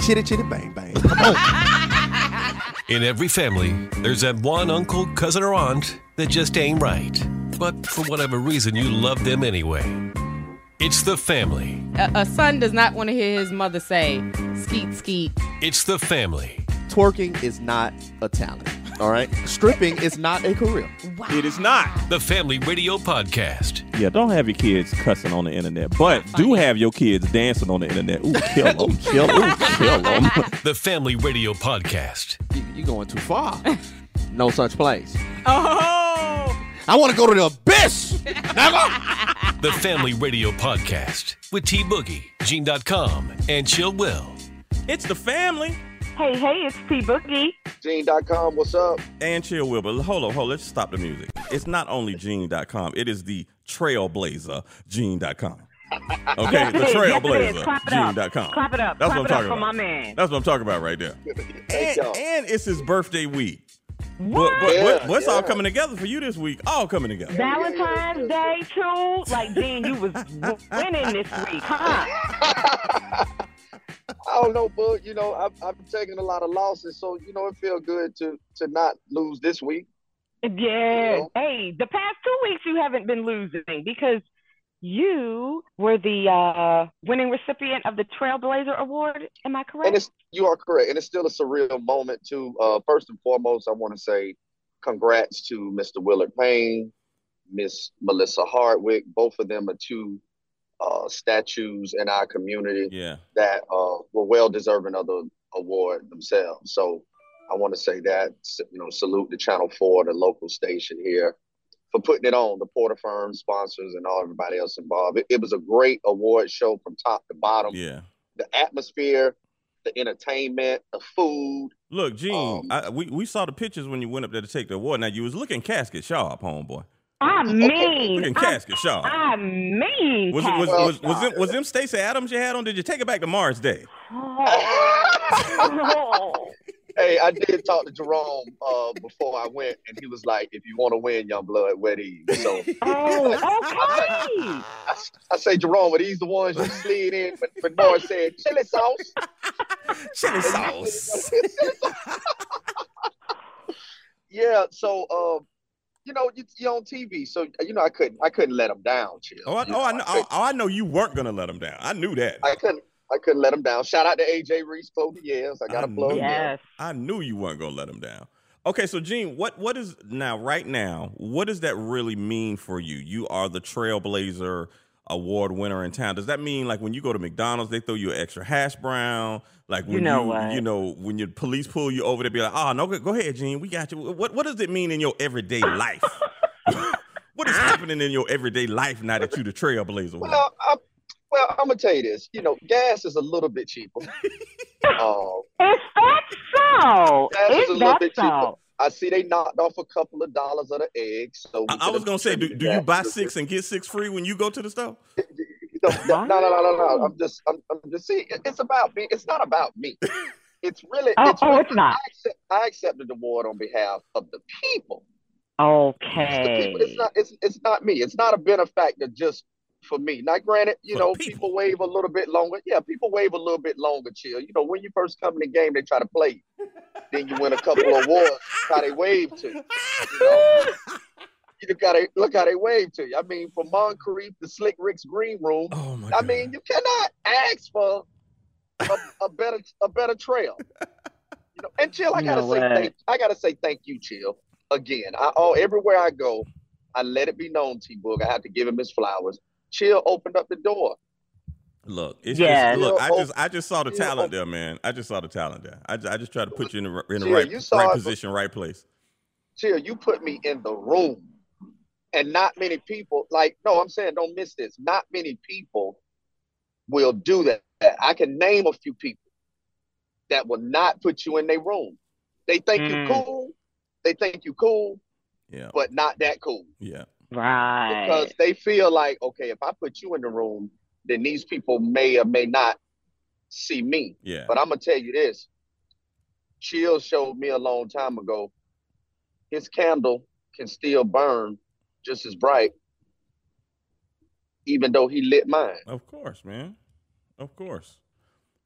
Chitty chitty bang bang. Come on. In every family, there's that one uncle, cousin, or aunt that just ain't right. But for whatever reason, you love them anyway. It's the family. A, a son does not want to hear his mother say, skeet, skeet. It's the family. Twerking is not a talent. All right. Stripping is not a career. It is not. The Family Radio Podcast. Yeah, don't have your kids cussing on the internet, but do have your kids dancing on the internet. Ooh, kill them, kill them, kill them. The Family Radio Podcast. You, you're going too far. No such place. Oh! I want to go to the abyss. Never. The Family Radio Podcast with T Boogie, Gene.com, and Chill Will. It's the family Hey, hey, it's T Boogie. Gene.com, what's up? and Chill Will. But hold on, hold on. Let's stop the music. It's not only Gene.com, it is the Trailblazer, Gene.com. Okay, Yes, the it is. Yes. Trailblazer, Clap it up. Gene.com. Clap it up. That's Clap what I'm talking about. my man. That's what I'm talking about right there. And, and it's his birthday week. What? But, but Yeah, what- what's all coming together for you this week? All coming together. Valentine's Day too? Like, Gene, you was winning this week, huh? I don't know, but you know, I've, I've taken a lot of losses, so you know, it feels good to to not lose this week. Yeah. Hey, the past two weeks you haven't been losing because you were the uh, winning recipient of the Trailblazer Award. Am I correct? And it's you are correct, and it's still a surreal moment too. Uh, first and foremost, I want to say congrats to Mr. Willard Payne, Miss Melissa Hardwick. Both of them are two uh, statues in our community Yeah. that uh, were well deserving of the award themselves. So I want to say that, you know, salute to Channel 4, the local station here, for putting it on, the Porter Firm sponsors and all everybody else involved. It, it was a great award show from top to bottom. Yeah. The atmosphere, the entertainment, the food. Look, Gene, Um, I, we, we saw the pictures when you went up there to take the award. Now, you was looking casket sharp, homeboy. I mean, Looking I, casket sharp. I mean, Was it was Well, was was them, was them Stacy Adams you had on? Did you take it back to Morris Day? Oh. Hey, I did talk to Jerome uh, before I went, and he was like, if you want to win, young blood, wear these. So oh, okay. I, I say, Jerome, are these the ones you slid in? But, but Morris said, chili sauce. Chili sauce. Yeah, so um, you know, you, you're on TV, so you know I couldn't I couldn't let them down, chill. Oh, I, You oh, I know. couldn't- Oh, I know you weren't gonna let him down. I knew that. I couldn't I couldn't let them down. Shout out to AJ Reese Clothiers. I got I to plug knew him. Yes. I knew you weren't gonna let him down. Okay, so Gene, what what is now right now? What does that really mean for you? You are the Trailblazer Award winner in town. Does that mean like when you go to McDonald's, they throw you an extra hash brown? Like when You know what? you know when your police pull you over, they be like, "Oh no, go go ahead, Gene, we got you." What what does it mean in your everyday life? what is happening in your everyday life now that you the Trailblazer? Well, I, well, I'm gonna tell you this. You know, gas is a little bit cheaper. uh, Is that so? gas is a little that bit cheaper. So? I see they knocked off a couple of dollars of the eggs. So I, I was gonna say, do, do you buy six and get six free when you go to the store? No, no, no, no, no, no. I'm just, I'm, I'm just see. It's about me. It's not about me. It's really. Oh, it's oh, really, it's not. I, accept, I accepted the award on behalf of the people. Okay. It's the people. It's not. It's it's not me. It's not a benefactor just for me. Now, granted, you For know, people. people wave a little bit longer. Yeah, people wave a little bit longer. Chill. You know, when you first come in the game, they try to play you. Then you win a couple of awards. How they wave to you. you know? You look how they look how they wave to you. I mean, from Moncrief to Slick Rick's green room. Oh my I mean, you cannot ask for a, a better a better trail. You know, and Chill, I gotta know say what? thank I gotta say thank you, Chill. Again, I oh everywhere I go, I let it be known, T Boog. I have to give him his flowers. Chill opened up the door. Look, it's Yeah. just look. I just I just saw the yeah, talent there, man. I just saw the talent there. I just, I just tried to put you in the in the Yeah, right you saw right position, right place. Chill, you put me in the room. And not many people, like, no, I'm saying don't miss this. Not many people will do that. I can name a few people that will not put you in their room. They think you Mm. cool. They think you cool, Yeah, but not that cool. yeah. Right. because they feel like, okay, if I put you in the room, then these people may or may not see me. Yeah. But I'm gonna tell you this: Chill showed me a long time ago his candle can still burn just as bright, even though he lit mine. Of course, man. Of course.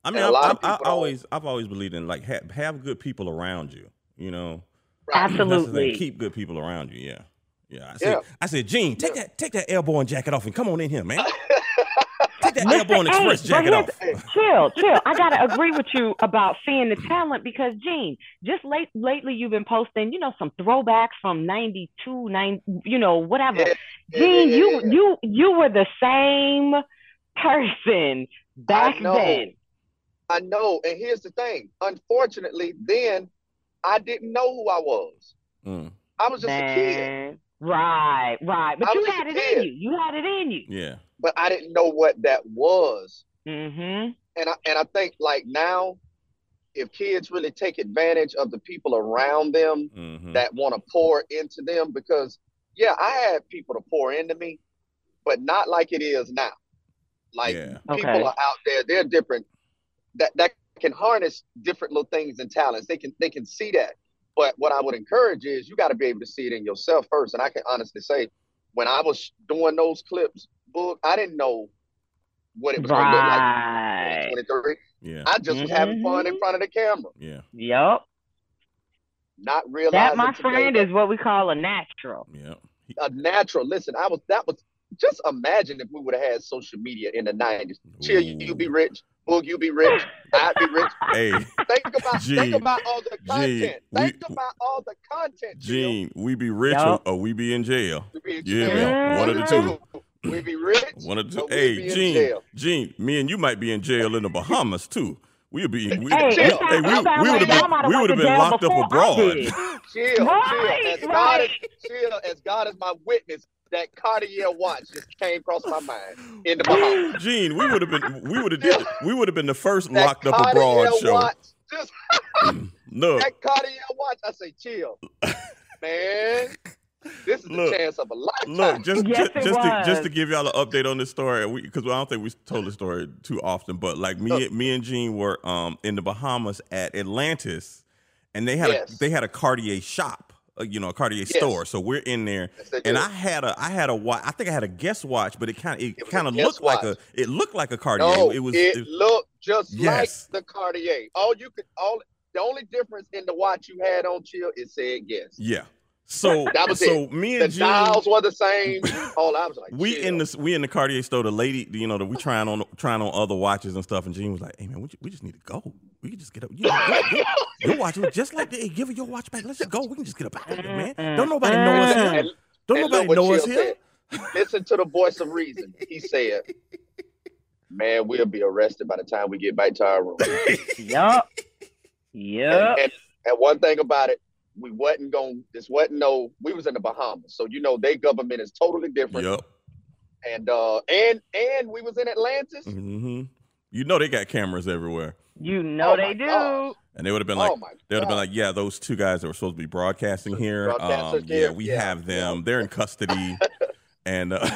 I mean, And a I, lot I, I people don't- always, I've always believed in like have, have good people around you. You know, Right. That's the thing. Absolutely. Keep good people around you. Yeah, yeah. I said, Yeah. I said, Gene, take Yeah. that, take that airborne jacket off and come on in here, man. take that Listen, airborne hey, express jacket off. Chill, chill. I gotta agree with you about seeing the talent because Gene, just late lately you've been posting, you know, some throwbacks from '92, nine, you know, whatever. Yeah, yeah, Gene, yeah, you yeah. you you were the same person back know. then. I know. And here's the thing. Unfortunately, then I didn't know who I was. Mm, I was just a kid, Man. Right, right. But I you was a had it kid. in you. You had it in you. yeah. but I didn't know what that was. Mm-hmm. And I and I think like now, if kids really take advantage of the people around them hmm that want to pour into them, because yeah, I had people to pour into me, but not like it is now. Like Yeah. people Okay. are out there, they're different. That that can harness different little things and talents. They can they can see that. But what I would encourage is you got to be able to see it in yourself first. And I can honestly say, when I was doing those clips, book, I didn't know what it was going to look like. Right. in 2023. Yeah. I just was having fun in Mhm. front of the camera, Yeah. Yep. not realizing That, my today friend, that is what we call a natural. Yeah. A natural. Listen, I was that was just imagine if we would have had social media in the nineties. Chill, you, you be rich. Boog, you be rich. I'd be rich. Hey, Think about Gene, think about all the Gene, content. we- think about all the content. Chill. Gene, we be rich Yup. or, or we be in jail. We be in Yeah, man. One of the two. We be rich. One of the two. or we Hey, be in Gene, jail. Gene, me and you might be in jail in the Bahamas too. We'll be. We, Hey, we, hey, we, we would have might been, we would have been locked up abroad. Chill, Right, chill. As God is, chill. As God is my witness, that Cartier watch just came across my mind in the Bahamas. Gene, we would have been. We would have did. We would have been the first That locked up Cartier abroad show. watch, just Look, that Cartier watch. I say, chill, man. This is Look, the chance of a lifetime. Look, just Yes, just, it just to, just to give y'all an update on this story, because I don't think we told the story too often, but like me, me and Gene were um in the Bahamas at Atlantis, and they had Yes. a they had a Cartier shop, uh, you know, a Cartier Yes. store. So we're in there, Yes, and. I had a I had a watch. I think I had a guest watch, but it kind of it, It kind of looked like a it looked like a Cartier. no, it was it, it- looked just Yes. like the Cartier. All you could, all the only difference in the watch you had on chill is said yes. yeah. So That was so it. me The and Gene. dials were the same. All I was like, we chill. in the we in the Cartier store. The lady, you know, that we trying on trying on other watches and stuff. And Gene was like, "Hey man, we, ju- we just need to go. We can just get up. You know, your, your- your watch look just like that. Hey, give her your watch back. Let's just go. We can just get up out of here, man. Don't nobody know us here. And- Don't and nobody know us Chill here. said. Listen to the voice of reason. He said, "Man, we'll be arrested by the time we get back to our room." Yup. Yup. And, and, and one thing about it, we wasn't going. This wasn't no. We was in the Bahamas, so you know their government is totally different. Yep. And uh, and and we was in Atlantis. hmm You know they got cameras everywhere, You know Oh they do. gosh. and they would have been like, oh they would have been like, yeah, those two guys that were supposed to be broadcasting here. Um, Broadcasters yeah, we Yeah, have them. yeah. They're in custody, and uh,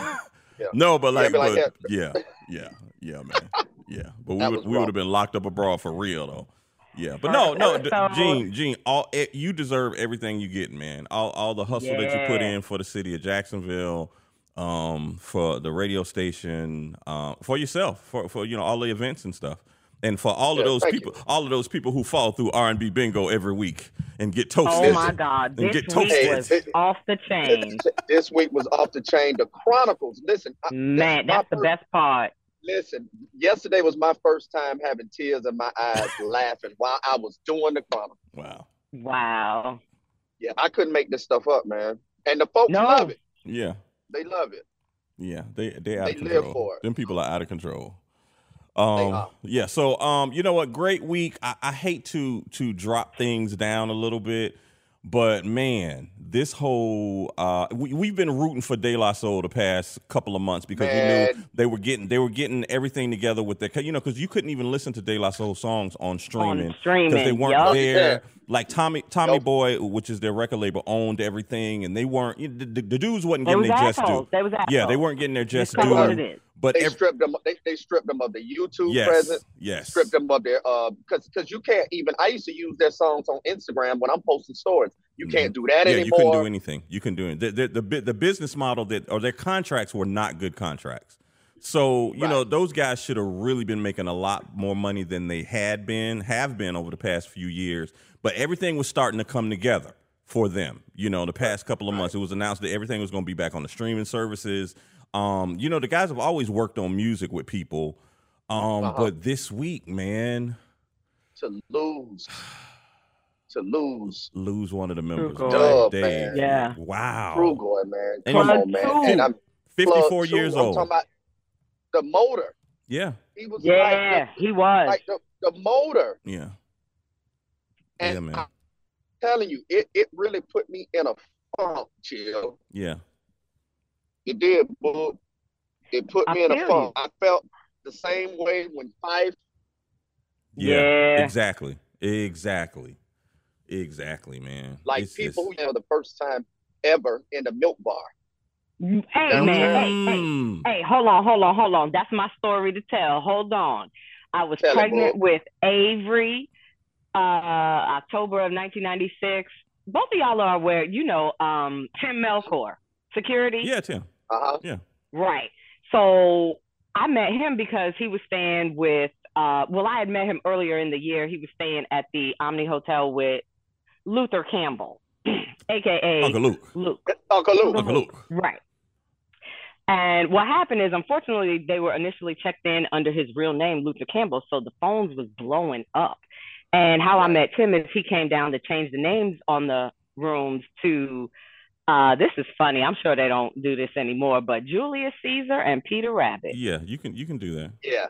Yeah. no, but like, be like, but, yeah, yeah, yeah, man, yeah. But we would we would have been locked up abroad for real though. Yeah, but no, no, So- Gene, Gene, all you deserve everything you get, man. All all the hustle that you put in for the city of Jacksonville, um, for the radio station, uh, for yourself, for for you know all the events and stuff, and for all of those thank people, all of those people who fall through R and B bingo every week and get toasted. Oh my God. This get week was Hey, off the chain. this week was off the chain. The Chronicles. Listen, I, Man, my that's the first- best part. Listen, yesterday was my first time having tears in my eyes, laughing while I was doing the Chronicles. Wow. Wow. Yeah, I couldn't make this stuff up, man. And the folks No. love it. Yeah. They love it. Yeah, they they out They of live control. for it. Them people are out of control. Um, are. yeah. So um, you know what? Great week. I, I hate to to drop things down a little bit, but man, this whole uh, we we've been rooting for De La Soul the past couple of months because we knew they were getting they were getting everything together with their you know because you couldn't even listen to De La Soul songs on streaming because they weren't yup. there. Like Tommy Tommy Nope. Boy, which is their record label, owned everything, and they weren't. The, the, the dudes wasn't They getting was their just assholes. due. They was assholes. Yeah, they weren't getting their just Just call what due it is. But They ev- stripped them. They, they stripped them of the YouTube yes, presence. yes, Stripped them of their uh, because because you can't even. I used to use their songs on Instagram when I'm posting stories. You can't do that Mm-hmm. yeah, anymore. you couldn't do anything. You couldn't do it. The, the, the, the business model that or their contracts were not good contracts. So you know those guys should have really been making a lot more money than they had been, have been over the past few years. But everything was starting to come together for them. You know, the past couple of months, it was announced that everything was going to be back on the streaming services. Um, you know, the guys have always worked on music with people. Um, Uh-huh. but this week, man, to lose, to lose. lose one of the members. Good God, Dave. man. Yeah. Wow. Trugoy, man. And Come Plug on, man. two. And I'm 54 years two. I'm old. talking about the motor. yeah. He was Yeah, like he was. like the, the motor. Yeah. And yeah, man. I'm telling you, it, it really put me in a funk, chill. Yeah. It did, boo. It put I me in a funk. I felt the same way when Phife. Yeah. Yeah. Exactly. Exactly. Exactly, man. Like It's people just- who for the first time ever in the milk bar. Hey Yeah. man, hey, hey, Mm. hey, hold on, hold on, hold on. That's my story to tell. Hold on. I was Tell pregnant boo. with Avery, uh, October of 1996. Both of y'all are aware, you know, um, Tim Melkor, security. Yeah, Tim. Uh huh. Yeah. Right. So I met him because he was staying with, uh, well, I had met him earlier in the year. He was staying at the Omni Hotel with Luther Campbell, aka Uncle Luke. Luke. Uncle Luke. Uncle Luke. Right. And what happened is, unfortunately, they were initially checked in under his real name, Luther Campbell. So the phones was blowing up. And how I met Tim is he came down to change the names on the rooms to, uh, this is funny. I'm sure they don't do this anymore, but Julius Caesar and Peter Rabbit. Yeah, you can you can do that. Yeah.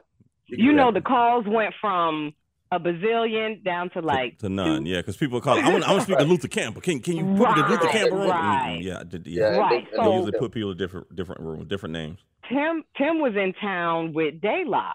You know, the calls went from a bazillion down to like to, to none, yeah, because people call. I want. I want to speak to Luther Campbell. Can Can you put me to Luther Campbell? room? right. Mm, Yeah, I did, Yeah, yeah. Right, they- They usually put people in different different rooms, different names. Tim Tim was in town with De La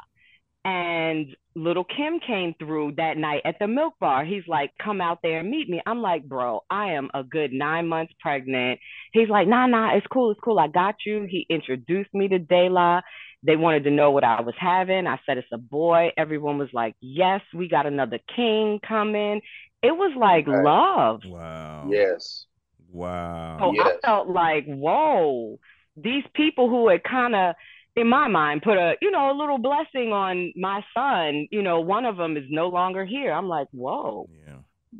and little Kim came through that night at the milk bar. He's like, come out there and meet me. I'm like, bro, I am a good nine months pregnant. He's like, nah, nah, it's cool, it's cool. I got you. He introduced me to De La. They wanted to know what I was having. I said it's a boy. Everyone was like, yes, we got another king coming. It was like Right. love. Wow. Yes. Wow. So I felt like, whoa, these people who had kind of, in my mind, put a, you know, a little blessing on my son, you know, one of them is no longer here. I'm like, whoa. Yeah.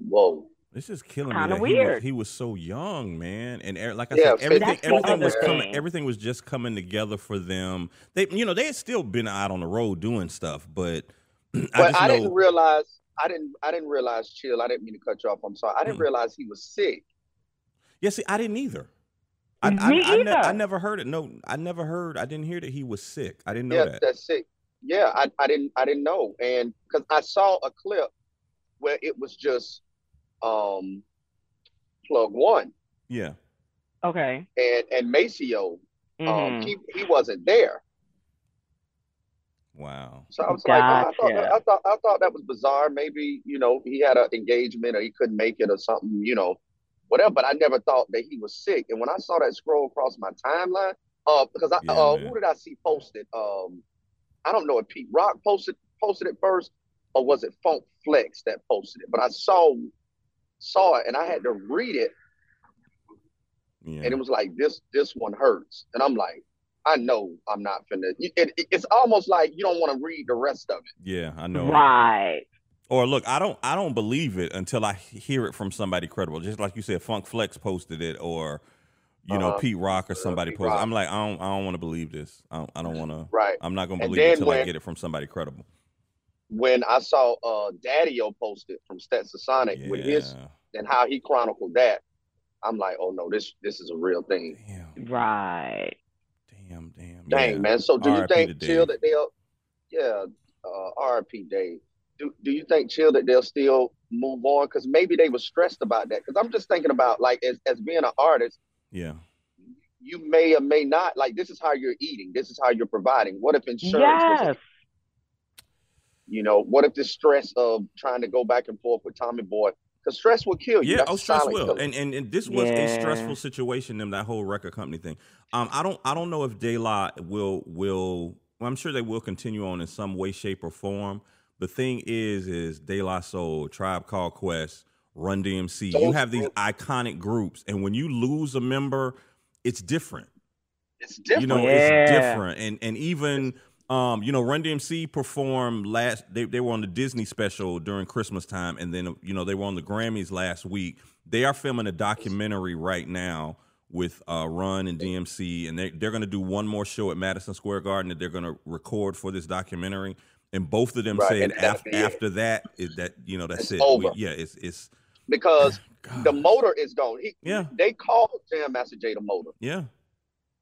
Whoa. This is killing Kinda me. that he was- weird. He was, so young, man, and er- like I Yeah, said, everything everything other was coming. Everything was just coming together for them. They, you know, they had still been out on the road doing stuff, but I But just I, know. didn't realize. I didn't. I didn't realize. Chill. I didn't mean to cut you off. I'm sorry. I didn't Mm. realize he was sick. yeah, see, I didn't either. I, I, Me I, ne- I never heard it. No, I never heard. I didn't hear that he was sick. I didn't know yeah, that. that's sick. Yeah, I, I didn't. I didn't know, and because I saw a clip where it was just um plug one Yeah. Okay. and and Maseo. Um, Mhm. he he wasn't there. Wow. So I was like, oh, I, thought, I thought I thought that was bizarre. Maybe you know he had an engagement or he couldn't make it or something. You know, whatever. But I never thought that he was sick. And when I saw that scroll across my timeline, uh, because I Yeah, uh, man. who did I see posted? Um, I don't know if Pete Rock posted posted it first or was it Funk Flex that posted it. But I saw saw it and I had to read it, Yeah. and it was like this this one hurts, and I'm like. I know I'm not finna. It, it, it's almost like you don't want to read the rest of it. yeah, I know. Right. Or look, I don't I don't believe it until I hear it from somebody credible. Just like you said, Funk Flex posted it, or you know Uh-huh. Pete Rock or somebody Pete posted. it. Rock. I'm like, I don't I don't want to believe this. I don't, I don't want to. Right. I'm not gonna believe it then until I get it from somebody credible. when I saw uh Daddy-O posted from Stetsasonic Yeah. with his and how he chronicled that, I'm like, oh no, this this is a real thing. Damn, Right. damn, damn. Dang, yeah. man. So do you R.I.P. think Dave. chill that they'll yeah, uh RP Dave. Do do you think chill that they'll still move on? Because maybe they were stressed about that. Because I'm just thinking about like as as being an artist, Yeah, you may or may not like this is how you're eating, this is how you're providing. What if insurance was Yes. you know, what if the stress of trying to go back and forth with Tommy Boy? Because stress will kill you. yeah. That's Oh, stress will. killer. And, and and this was a stressful situation. Them that whole record company thing. Um, I don't I don't know if De La will will well, I'm sure they will continue on in some way, shape, or form. The thing is, is De La Soul, Tribe Called Quest, Run DMC. You have these iconic groups, and when you lose a member, it's different. It's different. You know, Yeah. it's different. And and even um, you know, Run DMC performed last they, they were on the Disney special during Christmas time and then you know, they were on the Grammys last week. They are filming a documentary right now with uh, Run and DMC and they they're gonna do one more show at Madison Square Garden that they're gonna record for this documentary. And both of them Right, said and that'll after it. that is that you know that's It's it. We- yeah, it's it's because God. the motor is gone. He, Yeah. They called Jam Master Jay the motor. yeah,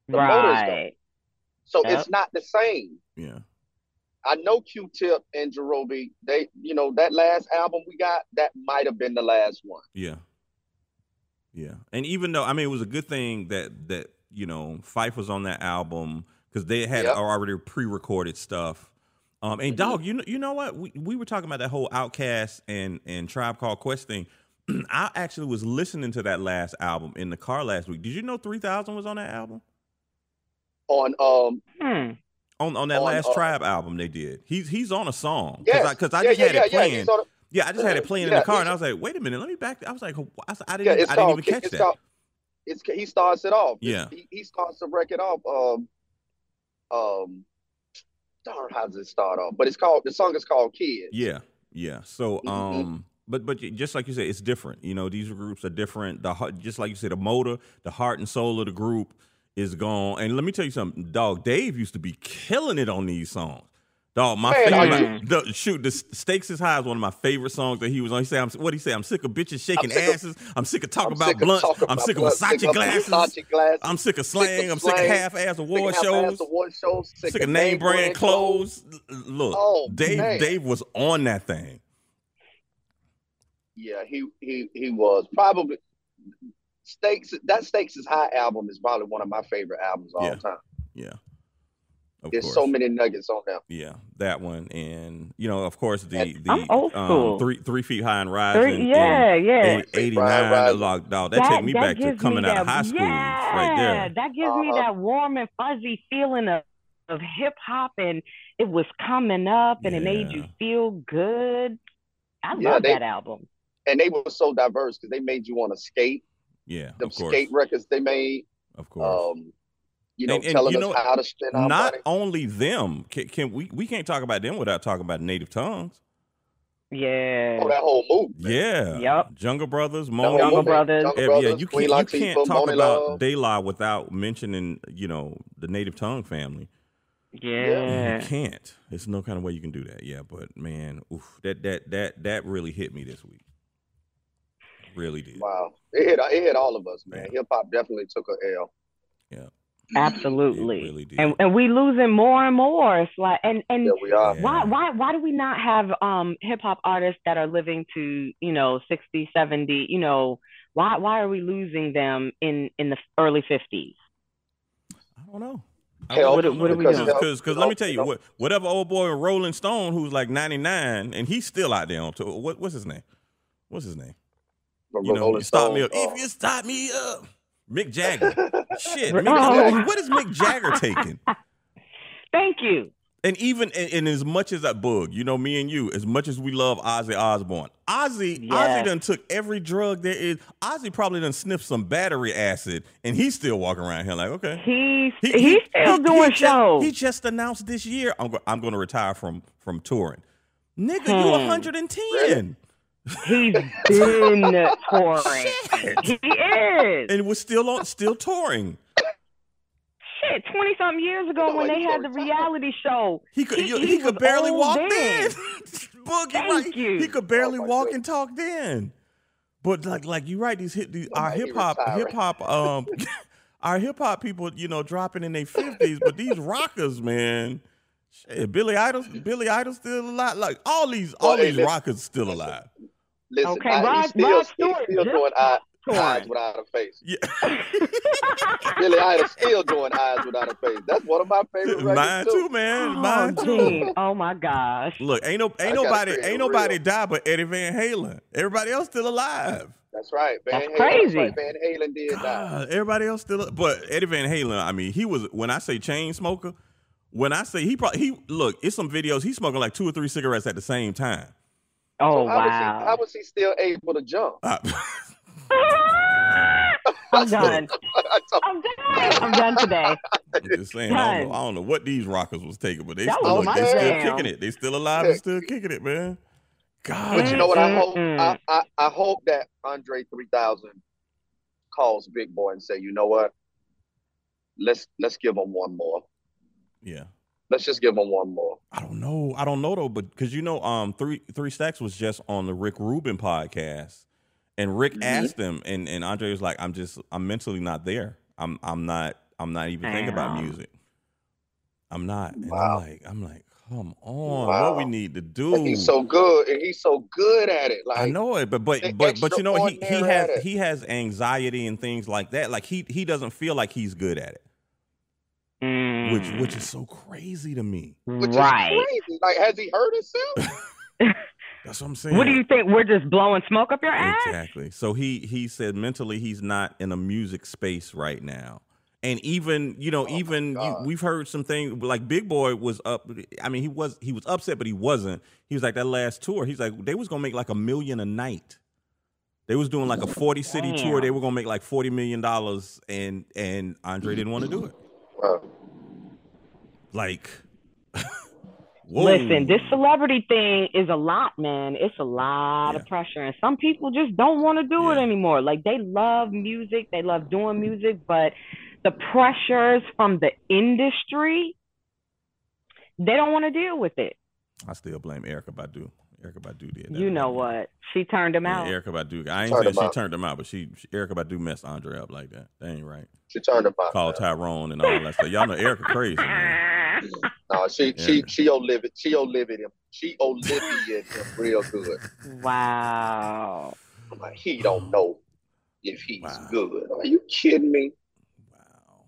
The motor is gone. Right. So Yep. it's not the same. yeah. I know Q-Tip and Jarobi, they, you know, that last album we got, that might have been the last one. Yeah. Yeah. And even though I mean it was a good thing that that, you know, Phife was on that album because they had Yep. already pre-recorded stuff. Um and dog, you know you know what? We we were talking about that whole OutKast and and Tribe Called Quest thing. I actually was listening to that last album in the car last week. Did you know 3000 was on that album? On um Hmm. On on that On, last uh, Tribe album they did. He's he's on a song. yes, I, Cause I yeah, just yeah, had yeah, it playing. he's on- Yeah, I just had it playing in the car, and I was like, "Wait a minute, let me back." I was like, I, I didn't, yeah, even, I didn't called, even catch it's that. called, it's he starts it off. Yeah. He, he starts the record off. Um, um, darn, how does it start off? But it's called the song is called Kids. Yeah, yeah. So, Mhm. um, but but just like you said, it's different. You know, these groups are different. The heart- just like you said, the motor, the heart and soul of the group is gone. And let me tell you something, dog. Dave used to be killing it on these songs. Dog, my Man, favorite. The, shoot, the stakes is high is one of my favorite songs that he was on. He said, "I'm what he say? I'm sick of bitches shaking of- asses. I'm sick of talking about blunts. I'm sick of Versace of glasses. Glasses. I'm sick of sick slang. of I'm sick of half-ass award Sick of half-ass shows. award shows. Sick, Sick of name brand clothes. L- Look, Oh, Dave. man. Dave was on that thing. Yeah, he he he was probably Stakes. That Stakes is High album is probably one of my favorite albums of Yeah. all time. Yeah. Of There's course. so many nuggets on there. Yeah, that one, and you know, of course, the the I'm old um, three three feet high and rising. Three, yeah, yeah. eighty Ryan nine. Rising. Like, dog, that, take me back to coming me out of high school, yeah, right there. That gives me Uh-huh. that warm and fuzzy feeling of, of hip hop, and it was coming up, and it made you feel good. I Yeah, love they- that album. And they were so diverse because they made you want to skate. Yeah, The of course, skate records they made. of course. Um, you know, And- and telling you us how to spend our Not money. only them, can, can we? We can't talk about them without talking about native tongues. Yeah. Oh, that Yeah. whole movement. Yeah, Yup. Jungle Brothers, The Mona. whole Jungle. Brothers. Jungle Yeah, Brothers, yeah, you can't you Latifah, can't talk Monie about Love. De La without mentioning you know the native tongue family. Yeah. You can't. There's no kind of way you can do that. Yeah, but man, oof, that that that that really hit me this week. Really did. Wow, it hit it hit all of us, man. Yeah. Hip hop definitely took a L. Absolutely. Really did. And and we losing more and more. It's like and and Yeah, we are. Why why why do we not have um hip hop artists that are living to you know 60 70 you know why why are we losing them in in the early 50s I don't know. Hell, What- what are we because doing? hell, Because let me tell you, what, whatever old boy Rolling Stone who's like 99 and he's still out there on tour. What, what's his name? What's his name? You know, Rolling you start me up. uh, If you stop me up. Mick Jagger. Shit. Mick, Oh. what- what is Mick Jagger taking? thank you And even and, and as much as that bug, you know, me and you, as much as we love Ozzy Osbourne, Ozzy, Ozzy Yes. done took every drug there is. Ozzy probably done sniffed some battery acid, and he's still walking around here like, okay. he's He- he's he- still he- doing he just- shows he just announced this year, I'm, go- I'm going to retire from from touring. Nigga, you Hmm. 110, he's been touring Shit. he is and was still on, still touring. shit 20 something years ago know when they had the so retired. reality show He could He- he he, could barely walk then. then. Boogie, Thank right? you. He could barely Oh, walk goodness. and talk then. But like like you right, these hit these our hip hop hip hop um our hip hop people, you know, dropping in their fifties, but these rockers, man. Shit, Billy Idol, Billy Idol still alive. Like all these, all Well, hey, these listen. rockers still alive. Listen, Okay, I, Rod- he's still, Rod he's Stewart still doing eye, eyes without a face. Yeah, Billy Idol still doing eyes without a face. That's one of my favorite records mine too. too, man. oh, Mine too. Oh my gosh Look, ain't no, ain't I nobody, ain't nobody real. died but Eddie Van Halen. Everybody else still alive. That's right. Van That's Halen, crazy. right. Van Halen did die. Everybody else still, but Eddie Van Halen. I mean, he was when I say chain smoker. When I say he probably he look, it's some videos he's smoking like two or three cigarettes at the same time. Oh So how was he wow. how was he still able to jump? Uh, I'm done. I'm done. I'm done today. I'm just saying, I don't, know, I don't know what these rockers was taking, but they That still, look, my they still kicking it. They still alive and still kicking it, man. God, But you know what I hope? I, I, I hope that Andre 3000 calls Big Boi and say, you know what? Let's let's give him one more. Yeah. Let's just give him one more. I don't know. I don't know though, but because you know, um, three three stacks was just on the Rick Rubin podcast, and Rick Mhm. asked him, and and Andre was like, "I'm just, I'm mentally not there. I'm, I'm not, I'm not even thinking about music. I'm not." And Wow. I'm like, I'm like, come on, Wow. what we need to do? And he's so good, and he's so good at it. Like I know it, but but but but you know? He he has he has anxiety and things like that. Like he he doesn't feel like he's good at it, which which is mm. so crazy to me. which right. is crazy. Like, has he hurt himself? That's what I'm saying. What do you think? We're just blowing smoke up your ass? Exactly. So he he said mentally he's not in a music space right now. And even you know Oh even you, we've heard some things like Big Boi was up. I mean he was he was upset, but he wasn't. He was like that last tour. He's like they was gonna make like a million a night. They was doing like a forty city tour. They were gonna make like forty million dollars, and and Andre didn't want to do it. Wow. Like, whoa. Listen, this celebrity thing is a lot, man. It's a lot Yeah. of pressure, and some people just don't want to do it anymore. Like they love music, they love doing music, but the pressures from the industry, they don't want to deal with it. I still blame Erykah Badu. Erykah Badu did. that You know me. what? She turned him Yeah, out. Erykah Badu. I ain't saying she out. turned him out, but she, she Erykah Badu messed Andre up like that. That ain't right. She turned him out. Called Tyrone and all that stuff. Y'all know Erykah crazy, man. No, she Yeah. she she Olivia she Olivia him. She Olivia him real good. wow. I'm like, he don't know if he's Wow. good. Are you kidding me? Wow.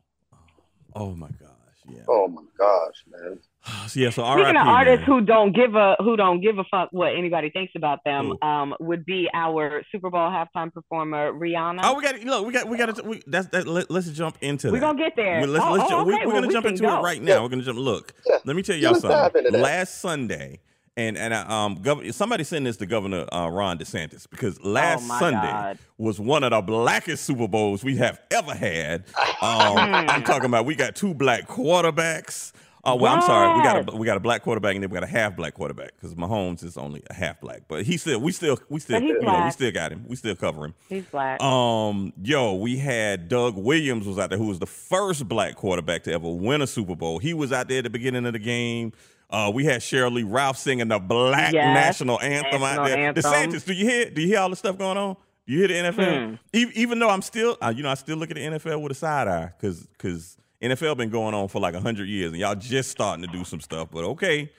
Oh my gosh. Yeah. Oh my gosh, man. So, yeah. So Speaking R.I.P. of artists man. who don't give a who don't give a fuck what anybody thinks about them, Who? um, would be our Super Bowl halftime performer Rihanna. Oh, we got it. look. We got we got to. We, that's that. Let, us jump into that. We're gonna get there. We- Let's, Oh, let's oh, jump, we, okay. are Well, gonna we jump into go. it right now. Yeah. We're gonna jump. Look, Yeah. let me tell y'all something. Last Sunday, and and uh, um, Gov- somebody sent this to Governor uh, Ron DeSantis because last oh Sunday God. was one of the blackest Super Bowls we have ever had. Um, I'm talking about we got two black quarterbacks. Oh well, I'm sorry. We got a we got a black quarterback and then we got a half black quarterback because Mahomes is only a half black, but he still we still we still you know we still got him. We still cover him. He's black. Um, yo, we had Doug Williams was out there, who was the first black quarterback to ever win a Super Bowl. He was out there at the beginning of the game. Uh, we had Sheryl Lee Ralph singing the black Yes, national anthem out national there. anthem. DeSantis, do you hear? Do you hear all the stuff going on? Do you hear the NFL? Hmm. Even, even though I'm still, uh, you know, I still look at the NFL with a side eye because because NFL been going on for like hundred years, and y'all just starting to do some stuff. But okay.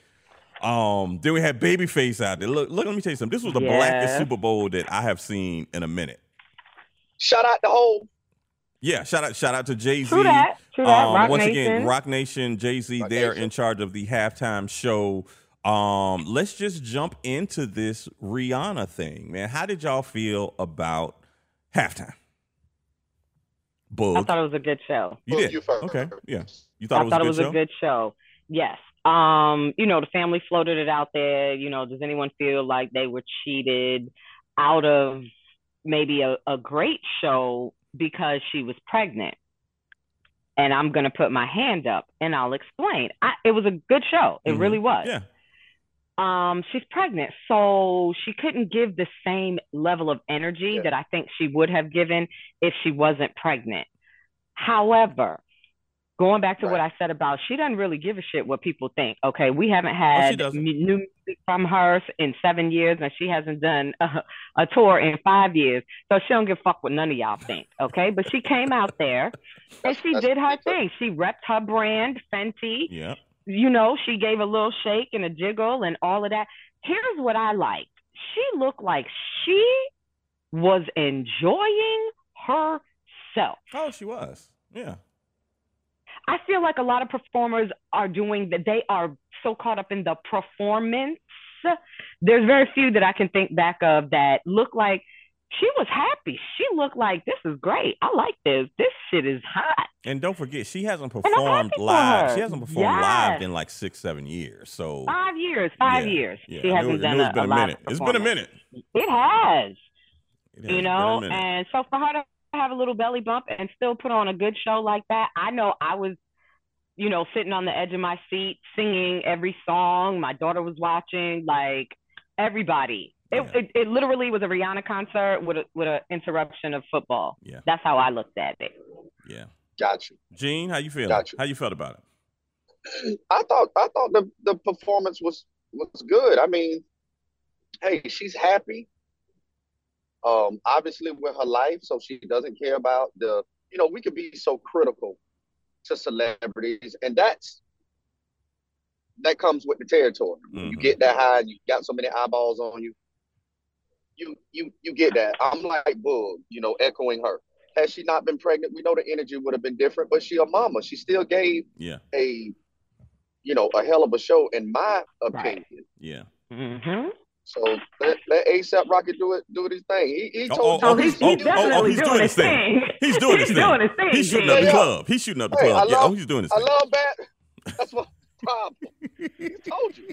Um, then we had Babyface out there. Look, look. Let me tell you something. This was the blackest Super Bowl that I have seen in a minute. Shout out the whole Yeah, shout out shout out to Jay Z. True that. True that. Rock Um, once Nation. again, Roc Nation, Jay Z, they're Nation. in charge of the halftime show. Um, let's just jump into this Rihanna thing, man. How did y'all feel about halftime? I thought it was a good show. you did. you. Okay, yeah. You thought I it was thought a it good was show? a good show. Yes. Um, you know, the family floated it out there. You know, does anyone feel like they were cheated out of maybe a, a great show because she was pregnant? And I'm gonna put my hand up and I'll explain. I, it was a good show. It Mhm. really was. Yeah. Um, she's pregnant, so she couldn't give the same level of energy Yeah. that I think she would have given if she wasn't pregnant. However, going back to what I said about she doesn't really give a shit what people think. Okay, we haven't had doesn't. new music from her in seven years, and she hasn't done a, a tour in five years, so she don't give a fuck what none of y'all think. Okay, but she came out there and she did her thing. She repped her brand, Fenty Yeah. You know, she gave a little shake and a jiggle and all of that. Here's what I liked. She looked like she was enjoying herself. Oh, she was. Yeah. I feel like a lot of performers are doing that. They are so caught up in the performance. There's very few that I can think back of that look like she was happy. She looked like this is great. I like this. This shit is hot. And don't forget, she hasn't performed live. She hasn't performed live in like six, seven years. So Five years, five yeah, years. Yeah. She hasn't knew- done knew a, it's been a live minute. It's been a minute. It has, It has you know, and so for her to have a little belly bump and still put on a good show like that, I know I was, you know, sitting on the edge of my seat singing every song. My daughter was watching, like everybody. It, Yeah. it, it literally was a Rihanna concert with a, with an interruption of football. Yeah. That's how I looked at it. yeah. Got you. Gene, how you feeling? Gotcha. How you felt about it? I thought I thought the, the performance was was good. I mean, hey, she's happy. Um, obviously with her life, so she doesn't care about the. You know, we could be so critical to celebrities, and that's that comes with the territory. When You get that high, and you got so many eyeballs on you. You you you get that. I'm like Bull, you know, echoing her. Had she not been pregnant, we know the energy would have been different. But she a mama. She still gave Yeah. a you know a hell of a show in my Right. opinion. Yeah. Mm-hmm. So let, let ASAP Rocky do it do his thing. He, he Oh, told oh, oh, he's, oh, he's oh, definitely he's doing, doing his his thing. thing. He's doing his thing. he's doing his thing. He's shooting Gene. up the Yeah. club. He's shooting up the Hey, club. I yeah. oh, he's doing his I thing. love that. That's my problem. He told you.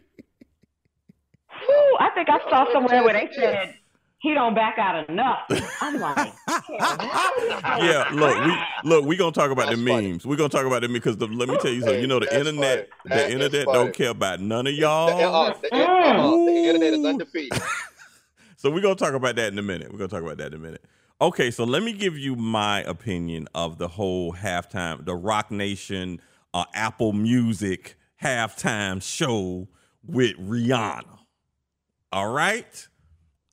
Whew, I think I Yeah, saw somewhere where they said he don't back out enough. I'm like, yeah, look, we look, we gonna talk about That's the funny. memes. We're gonna talk about them because the, let me tell you something. You know the that's internet, funny. The is internet funny. don't care about none of y'all. uh, the, uh, the internet is undefeated. So we're gonna talk about that in a minute. We're gonna talk about that in a minute. Okay, so let me give you my opinion of the whole halftime, the Roc Nation, uh, Apple Music halftime show with Rihanna. All right.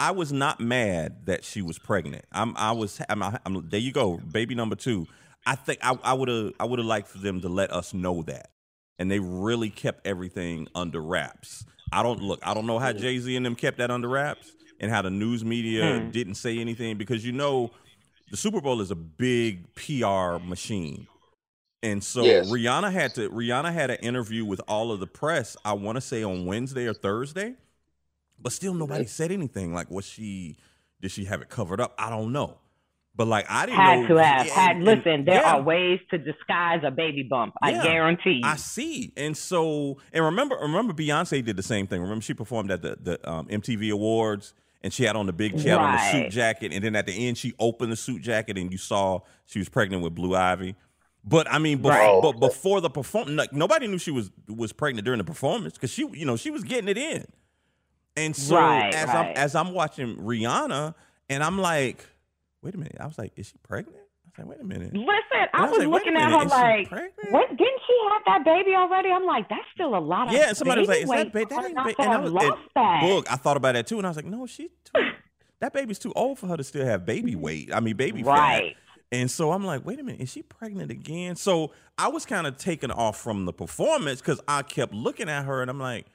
I was not mad that she was pregnant. I'm. I was. I'm, I'm, there you go, baby number two. I think I would have. I would have liked for them to let us know that, and they really kept everything under wraps. I don't look. I don't know how Jay Z and them kept that under wraps, and how the news media Hmm. didn't say anything because you know, the Super Bowl is a big PR machine, and so Yes. Rihanna had to. Rihanna had an interview with all of the press. I want to say on Wednesday or Thursday, but still nobody said anything. Like, was she? Did she have it covered up? I don't know. But like, I didn't had know. to have. Yeah, Had and- listen, there yeah. are ways to disguise a baby bump. I Yeah. guarantee you. I see. And so, and remember, remember, Beyonce did the same thing. Remember, she performed at the the um, MTV Awards, and she had on the big, she had on the suit jacket, and then at the end, she opened the suit jacket, and you saw she was pregnant with Blue Ivy. But I mean, before, Right. but before the performance, like, nobody knew she was was pregnant during the performance because she, you know, she was getting it in. And so Right, as I'm as I'm watching Rihanna, and I'm like, wait a minute, I was like, is she pregnant? I was like, wait a minute. Listen, And I was was like, looking at her like, pregnant? what? Didn't she have that baby already? I'm like, that's still a lot of Yeah, and somebody was like, "Is that baby? that ain't not ba-" and I was- lost and that. Look, I thought about that too, and I was like, no, she too, that baby's too old for her to still have baby weight. I mean, baby fat. right. And so I'm like, wait a minute, is she pregnant again? So I was kind of taken off from the performance because I kept looking at her, and I'm like,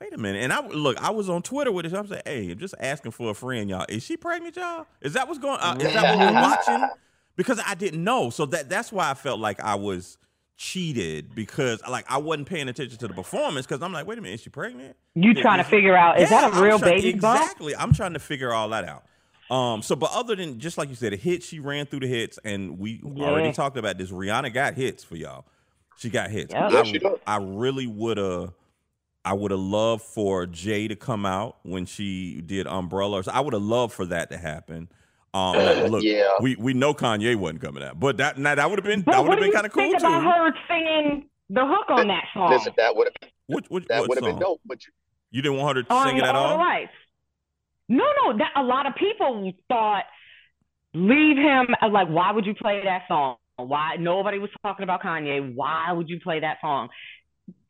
wait a minute. And I look, I was on Twitter with it. I'm saying, hey, I'm just asking for a friend, y'all. Is she pregnant, y'all? Is that what's going? Uh, is that what we're watching? Because I didn't know. So that that's why I felt like I was cheated because like I wasn't paying attention to the performance because I'm like, wait a minute, is she pregnant? You Is- trying to is- figure out is Yeah, that a I'm real try- baby bump? Exactly. I'm trying to figure all that out. Um. So, but other than just like you said, a hit, she ran through the hits, and we Yeah. already talked about this. Rihanna got hits for y'all. She got hits. Yep. Yeah, I, she does. I really would have. I would have loved for Jay to come out when she did Umbrellas. I would have loved for that to happen. Um, like, look, Yeah. we we know Kanye wasn't coming out, but that now that would have been that would have been kind of cool think too. about her singing the hook on that song? Listen, that would have Which, which, that would have been dope. But you, You didn't want her to on sing it at all the all? rights. No, no, that a lot of people thought leave him uh, like why would you play that song? Why nobody was talking about Kanye? Why would you play that song?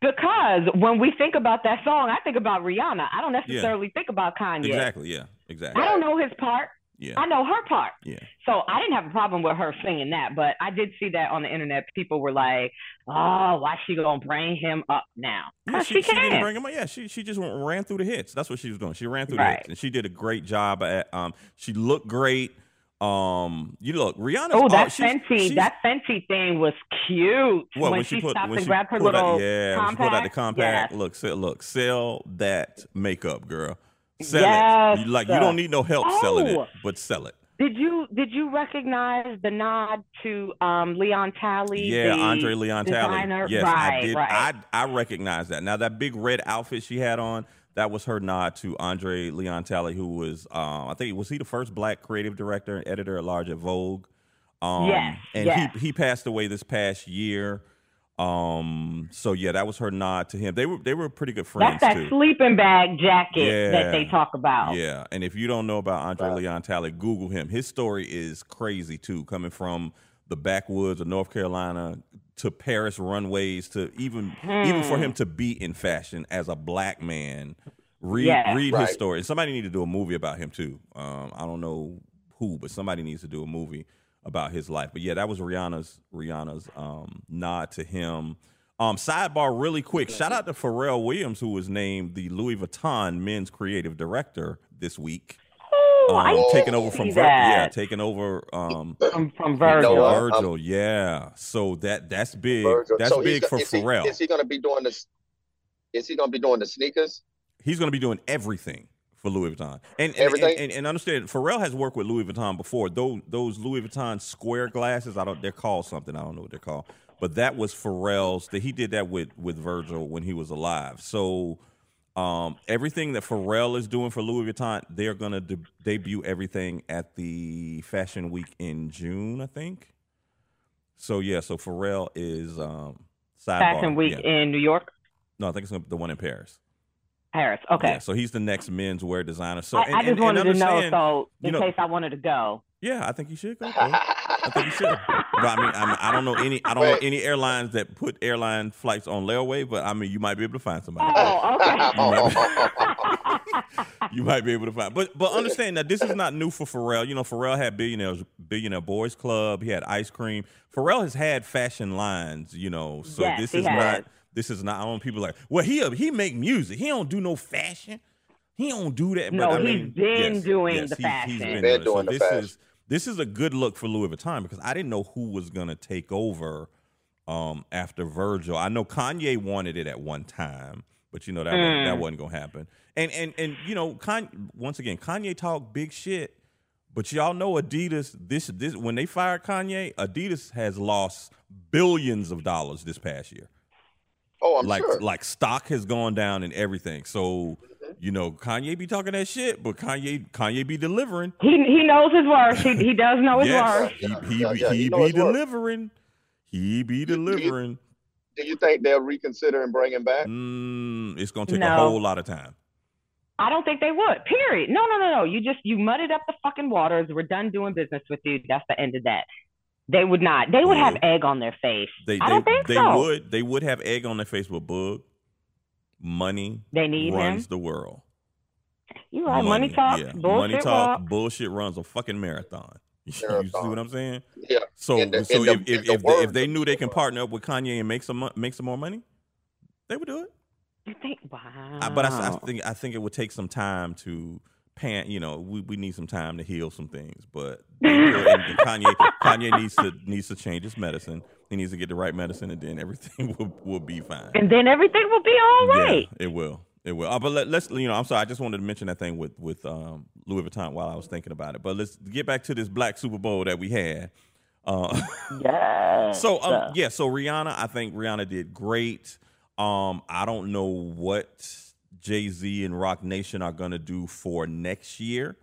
Because when we think about that song, I think about Rihanna. I don't necessarily think about Kanye. Exactly. Yeah. Exactly. I don't know his part. Yeah. I know her part. Yeah. So I didn't have a problem with her singing that, but I did see that on the internet. People were like, "Oh, why she gonna bring him up now? Yeah, she, she, she didn't bring him up. Yeah, she she just went- ran through the hits. That's what she was doing. She ran through the hits, and she did a great job at. Um, she looked great. Um, you look, Rihanna. Oh, that she's, Fenty, she's- that Fenty thing was cute. what, when, she, she, put stopped when and she grabbed her little out, yeah, when she pulled out the compact. Yes. Look, sell, look, sell that makeup, girl. Sell Yes. it. You, like you don't need no help selling it, Oh. but sell it. Did you did you recognize the nod to um, Leon Talley? Yeah, Andre Leon designer? Talley. Yes, right, I did. Right. I I recognize that. Now that big red outfit she had on, that was her nod to Andre Leon Talley, who was um, I think was he the first black creative director and editor at large at Vogue. Um, Yes, and yes. he he passed away this past year. Um, so yeah, that was her nod to him. They were they were pretty good friends That's that too. sleeping bag jacket that they Yeah. talk about. Yeah, and if you don't know about Andre Right. Leon Talley, Google him. His story is crazy too, coming from the backwoods of North Carolina to Paris runways to even even for Hmm. him to be in fashion as a black man. Read Yeah. read Right. his story. And Somebody need to do a movie about him too. Um, I don't know who, but somebody needs to do a movie about his life. But yeah, that was Rihanna's Rihanna's um, nod to him. Um, sidebar, really quick. Shout out to Pharrell Williams, who was named the Louis Vuitton Men's Creative Director this week. Oh, Um, I taking did over from see Vir- yeah, taking over um, from from You Virgil. know what? Virgil. yeah, so that that's big. Virgil. That's So big for is he, Pharrell. Is he going to be doing this? Is he going to be doing the sneakers? he's going to be doing everything for Louis Vuitton. And and, Everything? and, and, and understand, Pharrell has worked with Louis Vuitton before. Those those Louis Vuitton square glasses, I don't. They're called something. I don't know what they're called. But that was Pharrell's. That he did that with with Virgil when he was alive. So. Um, everything that Pharrell is doing for Louis Vuitton, they're gonna de- debut everything at the Fashion Week in June, I think. So yeah, so Pharrell is um, sidebar. Fashion Week yeah. in New York, No, I think it's gonna be the one in Paris. Paris. Okay. Yeah, so he's the next menswear designer. So I, and, I just and- and wanted to know, so in you know- case I wanted to go. Yeah, I think you should go. bro. I think you should. But I mean, I, mean, I don't know any. I don't know any airlines that put airline flights on layaway. But I mean, you might be able to find somebody. Oh, Oh, okay. You might be able to find. But but understand that this is not new for Pharrell. You know, Pharrell had billionaires, billionaire boys club. He had ice cream. Pharrell has had fashion lines. You know, so Yes, this is has. not. This is not. I don't want people like. Well, he he make music. He don't do no fashion. He don't do that. No, but, I he's mean, been yes, doing yes, the he- fashion. He's been Been doing, doing so the this fashion. is this is a good look for Louis Vuitton because I didn't know who was gonna take over um, after Virgil. I know Kanye wanted it at one time, but you know that wasn't, that Mm. wasn't gonna happen. And and and you know, Kanye, once again, Kanye talked big shit, but y'all know Adidas. This this when they fired Kanye, Adidas has lost billions of dollars this past year oh, I'm like sure. like stock has gone down and everything. So you know Kanye be talking that shit, but Kanye Kanye be delivering. he he knows his worth. He he does know his yes, worth. he, he, yeah, be, yeah, he he be his worth. delivering. He be delivering. Do you think they'll reconsider and bring him back? Mm, it's gonna take a whole lot of time. I don't think they would. Period. No, no, no, no. You just you mudded up the fucking waters. We're done doing business with you. That's the end of that. They would not. They would have egg on their face. They I they, don't think they so. would they would have egg on their face with Boog. Money They need runs him. the world. You right? Money, talk. yeah. Bullshit money talk. walk. Bullshit runs a fucking marathon. You see what I'm saying? Yeah. So, the- so the- if, if, the if, they, if they knew they can partner up with Kanye and make some make some more money, they would do it. You think? Wow. I, but I, I think I think it would take some time to pan. You know, we, we need some time to heal some things. But Kanye Kanye needs to needs to change his medicine. He needs to get the right medicine, and then everything will will be fine. and then everything will be all right. Yeah, it will. It will. Uh, but let, let's you know. I'm sorry. I just wanted to mention that thing with with um, Louis Vuitton while I was thinking about it. But let's get back to this Black Super Bowl that we had. Uh, Yes. so um, yeah, so Rihanna, I think Rihanna did great. Um, I don't know what Jay Z and Roc Nation are gonna do for next year.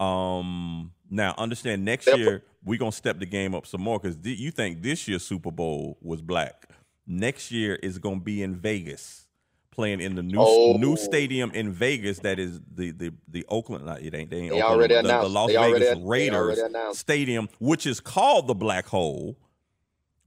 Um, now understand next year we're gonna step the game up some more because you think this year's Super Bowl was black. Next year is gonna be in Vegas, playing in the new Oh. new stadium in Vegas. That is the the the Oakland. Not, it ain't. They ain't They Oakland, already the, the. Las They Vegas they Raiders already. Stadium, which is called the Black Hole.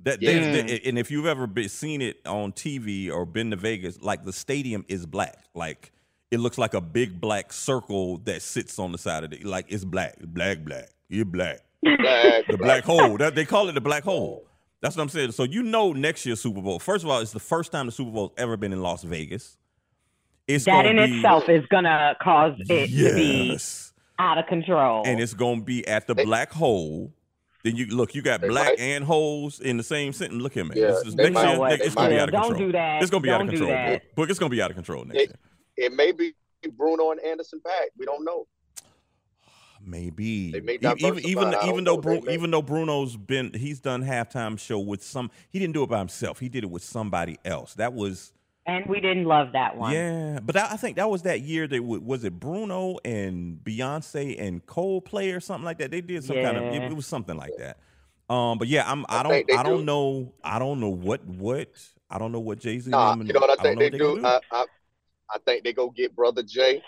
That they- Yeah. they- and if you've ever been, seen it on TV or been to Vegas, like the stadium is black. Like it looks like a big black circle that sits on the side of it. Like it's black, black, black. You're black. Black, The black hole. That they call it the black hole. That's what I'm saying. So you know next year's Super Bowl. First of all, it's the first time the Super Bowl's ever been in Las Vegas. It's that in be- itself is gonna cause it to be out of control. and it's gonna be at the black hole. Then you look, you got They black might- and holes in the same sentence. Look at me. Yeah, This is next might- year, it's gonna be out of Don't control. do that. It's gonna be out of Don't control. Book. It's gonna be out of control next It- year. It may be Bruno and Anderson .Paak. We don't know. Maybe may even even even though. Bru- even though Bruno's been he's done halftime show with some he didn't do it by himself he did it with somebody else that was And we didn't love that one. yeah but that, I think that was that year that w- was it Bruno and Beyonce and Coldplay or something like that they did some kind of it, it was something like that um but yeah I'm I I don't think I don't do. know I don't know what what I don't know what Jay Z Nah, you know what I think they do? I, I I think they go get Brother Jay.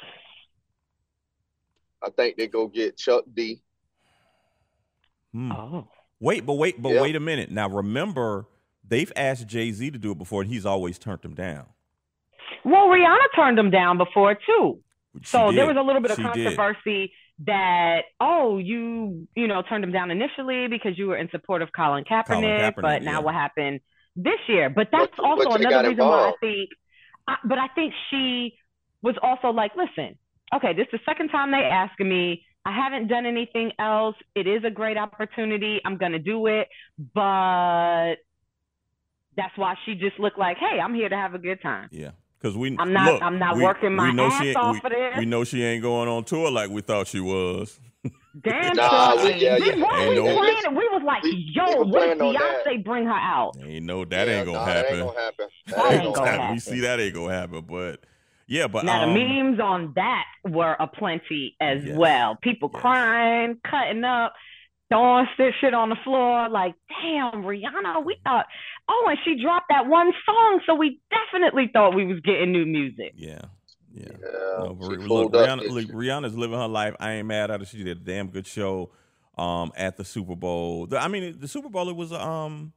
I think they go get Chuck D. Hmm. Oh. Wait, but wait, but Yeah. wait a minute. Now remember, they've asked Jay Z to do it before, and he's always turned them down. Well, Rihanna turned them down before too. She So there was a little bit of She did. controversy that oh you you know turned them down initially because you were in support of Colin Kaepernick, Kaepernick, but now yeah. what happened this year? But that's But- also but another got reason why I think. I, but I think she was also like, listen, okay, this is the second time they asking me. I haven't done anything else. It is a great opportunity. I'm gonna do it, but that's why she just looked like, hey, I'm here to have a good time. Yeah, because we. I'm not- look, I'm not we- working my we know ass she ain't, off we, for this. we know she ain't going on tour like we thought she was. Damn Nah, we- yeah, we, yeah. were Ain't we no- playing? We was like, yo, what if playing on that. Beyonce bring her out? Ain't no that Yeah, ain't gonna nah, happen. That ain't gonna happen. That, That ain't ain't gonna gonna happen. We see that ain't gonna happen, but yeah, but Now um, the memes on that were aplenty as Yes. well. People Yes. crying, cutting up, throwing shit shit on the floor. Like, damn, Rihanna, we thought. Oh, and she dropped that one song, so we definitely thought we was getting new music. yeah, yeah. Yeah, No, but she look, fooled up, Rihanna, look. Rihanna's living her life. I ain't mad at her. She did a damn good show um, at the Super Bowl. The- I mean, the Super Bowl it was um,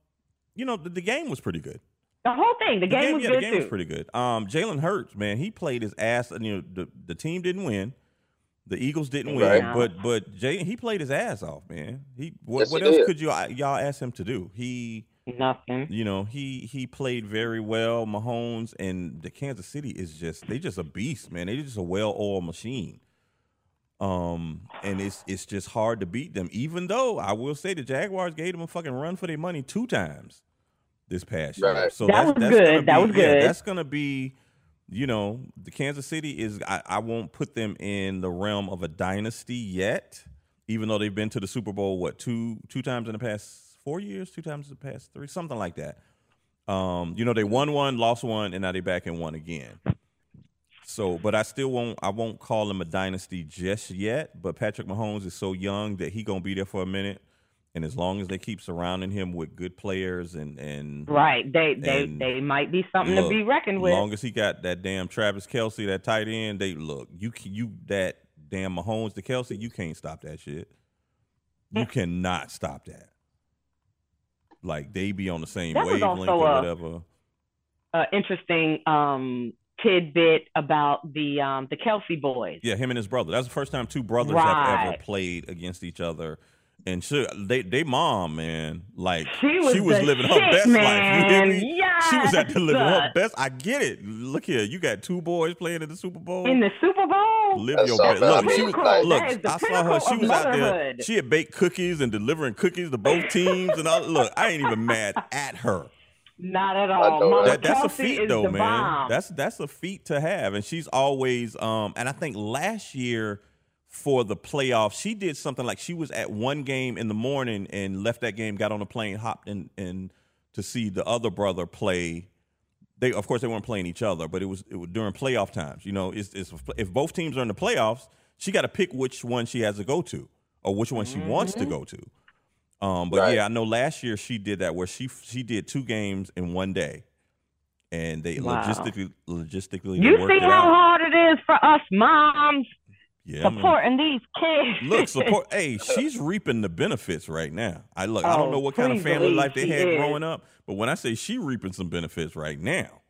you know, the, the game was pretty good. The whole thing, the, game, was yeah, good the game too. was pretty good. Um, Jalen Hurts, man, he played his ass. You know, the the team didn't win. The Eagles didn't win, Right. but but Jay he played his ass off, man. He what, Yes, what he else did. could you y'all ask him to do? He Nothing. you know he he played very well. Mahomes and the Kansas City is just they just a beast, man. They just a well oiled machine. Um, and it's it's just hard to beat them. Even though I will say the Jaguars gave them a fucking run for their money two times this past year. Right. So That that's, was that's good. Gonna That be, was yeah, good. that's gonna be, you know, the Kansas City is. I, I won't put them in the realm of a dynasty yet, even though they've been to the Super Bowl what two two times in the past four years, two times in the past three, something like that. Um, you know, they won one, lost one, and now they back and won again. So, but I still won't. I won't call him a dynasty just yet. But Patrick Mahomes is so young that he gonna be there for a minute, and as long as they keep surrounding him with good players and and Right. They they they might be something look, to be reckoned with. as long as he got that damn Travis Kelce, that tight end, they look you you that damn Mahomes to Kelce, you can't stop that shit. You cannot stop that. Like they be on the same That wavelength or a- whatever. uh, interesting um, tidbit about the um, the Kelce boys. Yeah, him and his brother. That's the first time two brothers have ever played against each other. And she, they, they mom, man, like She was, the living her shit, best life. You hear man. me? She was out there living her best. I get it. Look here, you got two boys playing in the Super Bowl. in the Super Bowl. Live That's your all best. Look, means, she was like- look. That is the I saw her. She was out there. She had baked cookies and delivering cookies to both teams and all. Look, I ain't even mad at her. Not at I all. know Mama That, that's a feat is though, the man. bomb. That's that's a feat to have, and she's always. Um, and I think last year for the playoffs, she did something like she was at one game in the morning and left that game, got on a plane, hopped in, in to see the other brother play. They of course they weren't playing each other, but it was it was during playoff times. You know, it's, it's if both teams are in the playoffs, she got to pick which one she has to go to or which one she wants to go to. Um, but Right. yeah, I know last year she did that where she she did two games in one day, and they Wow. logistically logistically you see how out. hard it is for us moms Yeah, man. supporting these kids. Look, support. hey, she's reaping the benefits right now. I look. I don't Oh, know what kind of family life they had is. growing up, but when I say she reaping some benefits right now,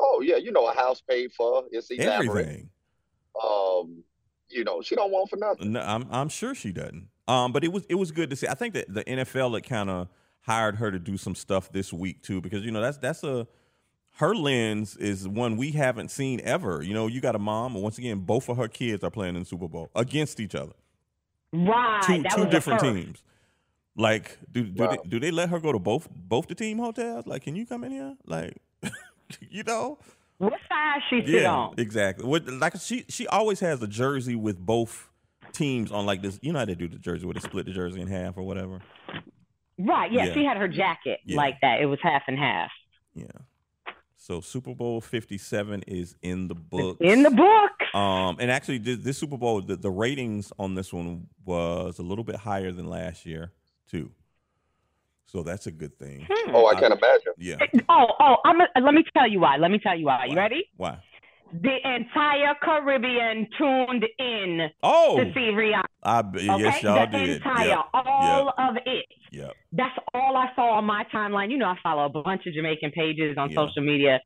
Oh yeah, you know a house paid for. It's elaborate. everything. Um, you know she don't want for nothing. No, I'm I'm sure she doesn't. Um, but it was it was good to see. I think that the NFL had kind of hired her to do some stuff this week too, because you know that's that's a her lens is one we haven't seen ever. You know, you got a mom, and once again, both of her kids are playing in the Super Bowl against each other, right. two two different teams. Like, do do Wow. they do they let her go to both both the team hotels? Like, can you come in here? Like, you know, What side she sit yeah, on? exactly. What, like she she always has a jersey with both teams on like this. You know how they do the jersey where they split the jersey in half or whatever. Right. Yeah, Yeah. she had her jacket Yeah. like that. It was half and half. Yeah. So Super Bowl Fifty Seven is in the book. In the book. Um, and actually, this, this Super Bowl, the, the ratings on this one was a little bit higher than last year too. So that's a good thing. Oh, I can't imagine. Yeah. Oh, oh, I'm a, let me tell you why. Let me tell you why. You ready? Why? The entire Caribbean tuned in Oh, to see Rihanna. I b- Okay, yes, y'all the did. entire, Yep. all of it. Yep. That's all I saw on my timeline. You know, I follow a bunch of Jamaican pages on Yeah. social media.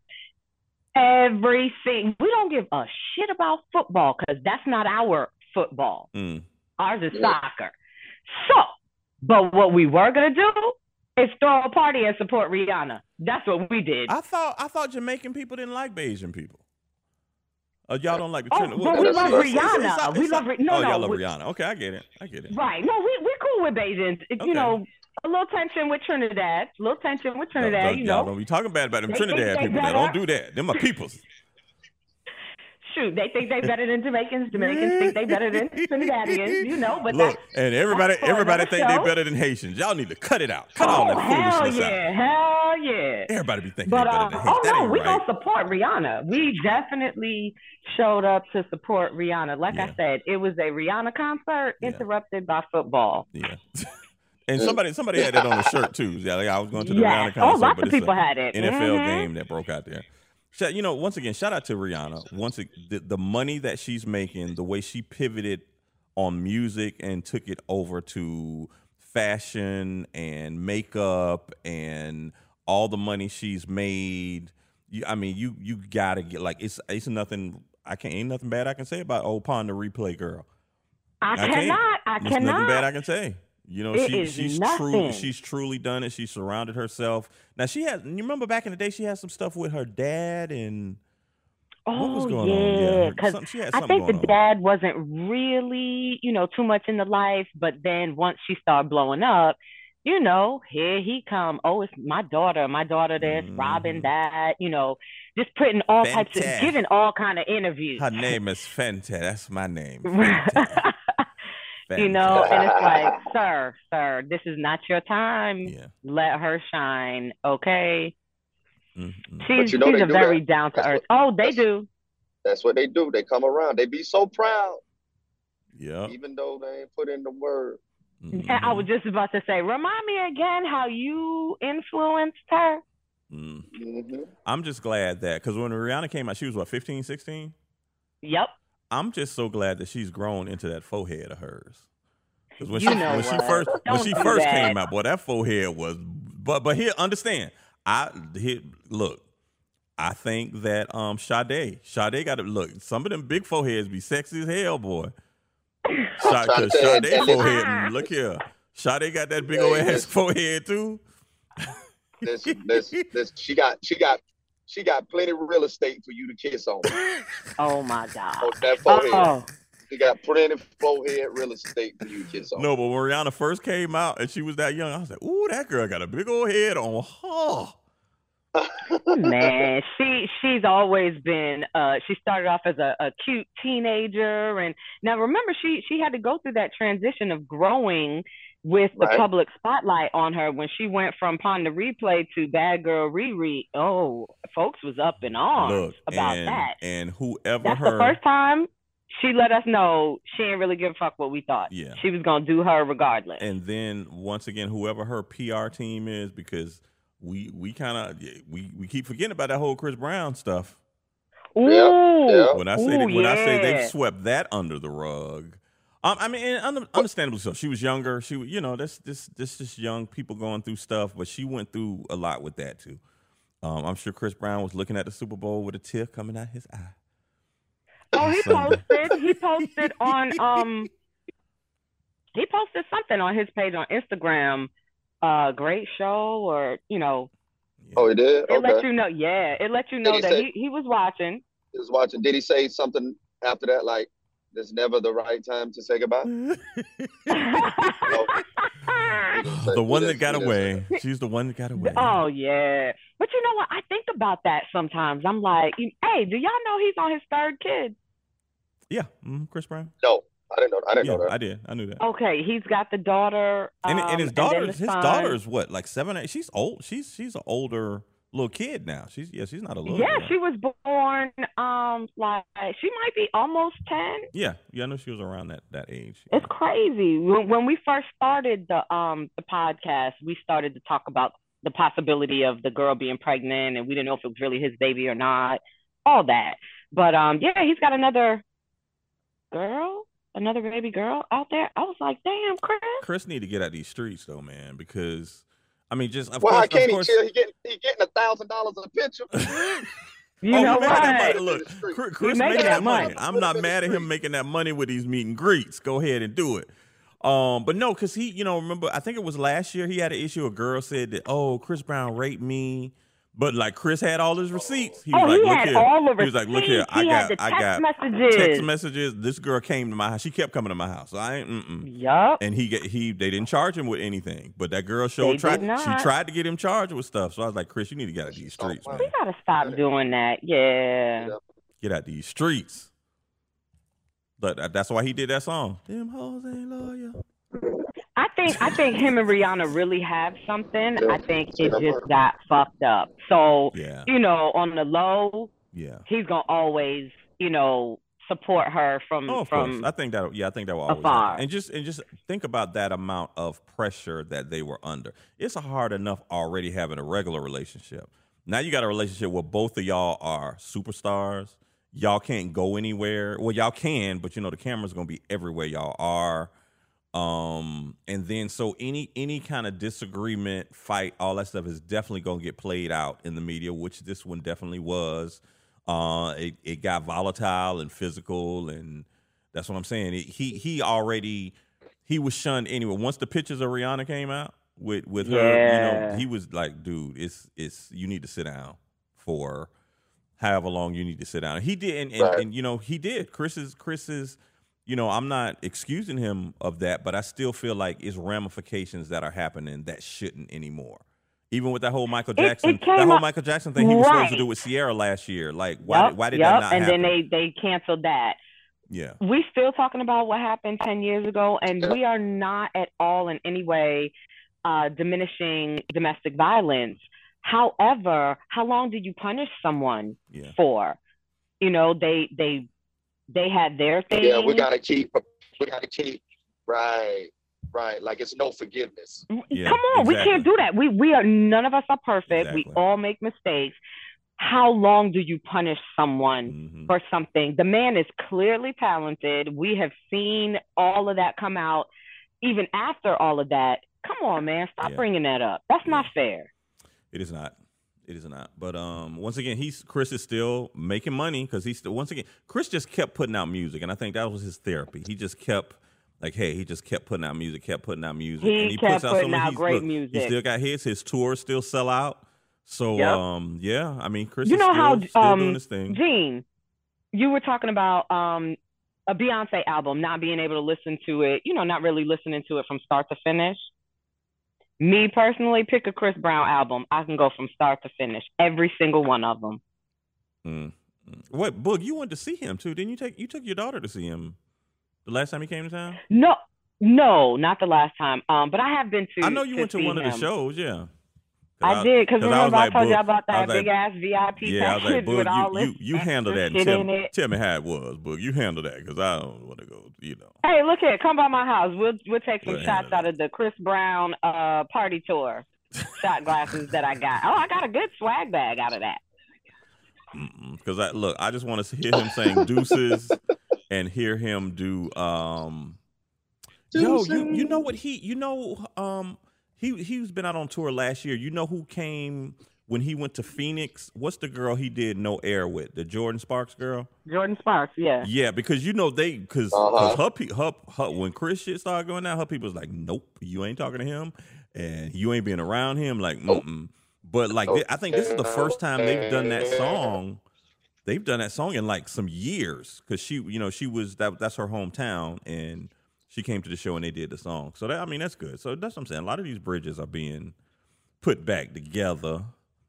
Everything. We don't give a shit about football because that's not our football. Mm. Ours is Yeah. soccer. So, but what we were gonna do is throw a party and support Rihanna. That's what we did. I thought I thought Jamaican people didn't like Bajan people. Uh, y'all don't like the Oh, Trinidad. but we it's- love it's- it's- Rihanna. it's We it's love not- Ri- no, oh, no, y'all love we- Rihanna. Okay, I get it. I get it. Right. No, we we're cool with Bajans. Okay. You know, a little tension with Trinidad. A little tension with Trinidad. don't- you y'all don't be talking bad about them They Trinidad they people. Now, don't do that. Them are peoples. Shoot, they think they better than Jamaicans. Jamaicans think they better than Trinidadians. You know, but Look, and everybody everybody think they show. better than Haitians. Y'all need to cut it out. Cut all oh that hell foolishness out. yeah, hell yeah. Everybody be thinking But they better uh, than oh Haitians. That no, we right. gonna support Rihanna. We definitely showed up to support Rihanna. Like Yeah. I said, it was a Rihanna concert Yeah. interrupted by football. Yeah. and somebody somebody had that on the shirt too. Yeah, like I was going to the Rihanna Yes. concert, Oh, lots but of people a had it. NFL Mhm. game that broke out there. Shout- You know, once again, shout out to Rihanna. Once ag- the, the money that she's making, the way she pivoted on music and took it over to fashion and makeup and all the money she's made. You, I mean, you you gotta get like it's it's nothing. I can't ain't nothing bad I can say about old Pon de Replay girl. I, can't. cannot. I There's nothing bad. I can say. You know, It she, she's truly she's truly done it. She surrounded herself. Now she has. You remember back in the day, she had some stuff with her dad and what was Oh going? Yeah, yeah, because she I think the on. dad wasn't really, you know, too much in the life. But then once she started blowing up, you know, here he come. Oh, it's my daughter. My daughter this, Mhm. Robyn that. You know, just putting all types of, giving all kind of interviews. Her name is Fenty. That's my name. Fenty. you know, and it's like, sir, sir, this is not your time. Yeah. Let her shine, okay? Mm-mm. She's you know she's a do very down to earth. Oh, they do. That's what they do. They come around. They be so proud, Yeah. even though they ain't put in the word. And I was just about to say, remind me again how you influenced her. Mm. hmm I'm just glad that because when Rihanna came out, she was what 15, 16. Yep. I'm just so glad that she's grown into that forehead of hers. Because when You she know when she first when Don't she first that. came out, boy, that forehead was. But but here, understand. I here, look. I think that um Sade, Sade got to look. Some of them big foreheads be sexy as hell, boy. Sade, trying to say, Sade forehead. Look here, Sade got that big Yeah, old yeah. ass forehead too. This, this, this. She got, she got, she got plenty of real estate for you to kiss on. Oh my God. on that forehead. She got plenty of forehead real estate for you to kiss on. No, but when Rihanna first came out and she was that young, I was like, "Ooh, that girl got a big old head on her." man, she she's always been. Uh, she started off as a, a cute teenager, and now remember, she she had to go through that transition of growing with the Right. public spotlight on her when she went from Pon de Replay to Bad Girl Riri. Oh, folks was up in arms Look, about and, that. and whoever That's her the first time she let us know she didn't really give a fuck what we thought. Yeah. She was gonna do her regardless. and then once again whoever her PR team is because we we kind of we we keep forgetting about that whole Chris Brown stuff. Ooh, yeah. When I say Ooh, that, when I say they've swept that under the rug. Um, I mean, and understandably so. She was younger. She, you know, this this this just young people going through stuff, but she went through a lot with that too. Um, I'm sure Chris Brown was looking at the Super Bowl with a tear coming out his eye. Oh, he Sunday. posted. He posted on um. He posted something on his page on Instagram. Uh, great show, or you know, Oh, he did. it let you know. Yeah, it let you know he that say- he, he was watching. He was watching. Did he say something after that? Like, "There's never the right time to say goodbye." He the one that got he didn't say away. She's the one that got away. oh yeah, but you know what? I think about that sometimes. I'm like, hey, do y'all know he's on his third kid? Yeah, mm, Chris Brown. No, I didn't know. I didn't Yeah, know that. I did. I knew that. Okay, he's got the daughter. and, um, and his then daughter's his son. daughter's what like seven eight she's old she's she's an older little kid now she's yeah she's not a little Yeah, girl. she was born. Um, like she might be almost ten. yeah yeah i know she was around that that age It's crazy. When, when we first started the um the podcast, we started to talk about the possibility of the girl being pregnant, and we didn't know if it was really his baby or not. All that, but um, yeah, he's got another girl, another baby girl out there. I was like, damn, Chris. chris need to get out these streets though man because i mean just of Why course, can't of he course chill? He getting he getting a thousand dollars a picture. You Oh, know he that what? money. Look, Chris, Chris making making that that money. money. I'm not mad at him making that money with these meet and greets. Go ahead and do it. Um, but no, because he, you know, remember, I think it was last year he had an issue. A girl said that, oh, Chris Brown raped me. But like Chris had all his receipts. He oh, was oh, like, he look had here. all the he was like, look here, receipts. I he got, had the I text got messages. text messages. This girl came to my house. She kept coming to my house. I ain't, mm-mm. Yup. And he get he they didn't charge him with anything. But that girl showed They tried did not. she tried to get him charged with stuff. So I was like, Chris, you need to get out of these streets, man. We gotta stop doing that. Yeah. Yeah. Get out these streets. But uh, that's why he did that song. Them hoes ain't loyal. I think I think him and Rihanna really have something. Yeah. I think it just got fucked up. So Yeah, you know, on the low, yeah. he's gonna always you know support her from Oh, of from. course. I think that. Yeah, I think that will always. afar. happen. And just and just think about that amount of pressure that they were under. It's hard enough already having a regular relationship. Now you got a relationship where both of y'all are superstars. Y'all can't go anywhere. Well, y'all can, but you know the camera's gonna be everywhere y'all are. Um, and then so any any kind of disagreement, fight, all that stuff is definitely gonna get played out in the media, which this one definitely was. Uh, it, it got volatile and physical, and that's what I'm saying. It, he he already he was shunned anyway. Once the pictures of Rihanna came out with with her, you know, he was like, dude, it's it's you need to sit down for however long you need to sit down. He did, and, and, Right. and you know, he did. Chris's Chris's, you know, I'm not excusing him of that, but I still feel like it's ramifications that are happening that shouldn't anymore. Even with that whole Michael it Jackson, that whole up- Michael Jackson thing he was supposed to do with Sierra last year. Like, why? Did, why did yup, that not and happen? then they they canceled that. yeah, we still talking about what happened 10 years ago and we are not at all in any way uh, diminishing domestic violence however how long did you punish someone yeah. for you know they they they had their thing Yeah, we gotta keep. We gotta keep. Right. Right. Like it's no forgiveness. Yeah, come on we can't do that we we are none of us are perfect we all make mistakes how long do you punish someone Mhm. for something. The man is clearly talented. We have seen all of that come out. Even after all of that, come on, man, stop Yeah. bringing that up. That's not fair. It is not. It is not. But um, once again, he's Chris is still making money because he's still once again Chris just kept putting out music, and I think that was his therapy. He just kept like, hey, he just kept putting out music, kept putting out music, He and he kept puts out putting out great look, He still got hits. His tours still sell out. So Yep. um, yeah, I mean, Chris you is know still, how still um doing his thing. Gene, you were talking about um a Beyonce album, not being able to listen to it, you know, not really listening to it from start to finish. Me personally, pick a Chris Brown album. I can go from start to finish, every single one of them. Mm. Mm. What Boog? You went to see him too? Didn't you take you took your daughter to see him the last time he came to town? No, no, not the last time. Um, but I have been to. I know you went to one of the shows. Yeah. I did because remember I, was like, told you about that was like, big ass VIP Yeah, I was like, package with Boog, all you, this you, you handle that tell, in it. tell me how it was, Boog. You handle that because I don't want to go, you know. Hey, look here, come by my house. We'll we'll take some We'll shots out of the Chris Brown uh party tour shot glasses that I got. Oh, I got a good swag bag out of that. Because I look, I just want to hear him saying deuces and hear him do. um Yo, you you know what he you know um he he's been out on tour last year. You know who came when he went to Phoenix? What's the girl he did no air with? The Jordin Sparks girl. Jordin Sparks, yeah. Yeah, because you know they because Uh-huh. her, pe- her her when Chris shit started going down, her people was like, nope, you ain't talking to him, and you ain't being around him. Like, mm but like thi- I think this is the first time they've done that song. They've done that song in like some years because she, you know, she was that that's her hometown, and she came to the show and they did the song. So that I mean that's good. So that's what I'm saying. A lot of these bridges are being put back together.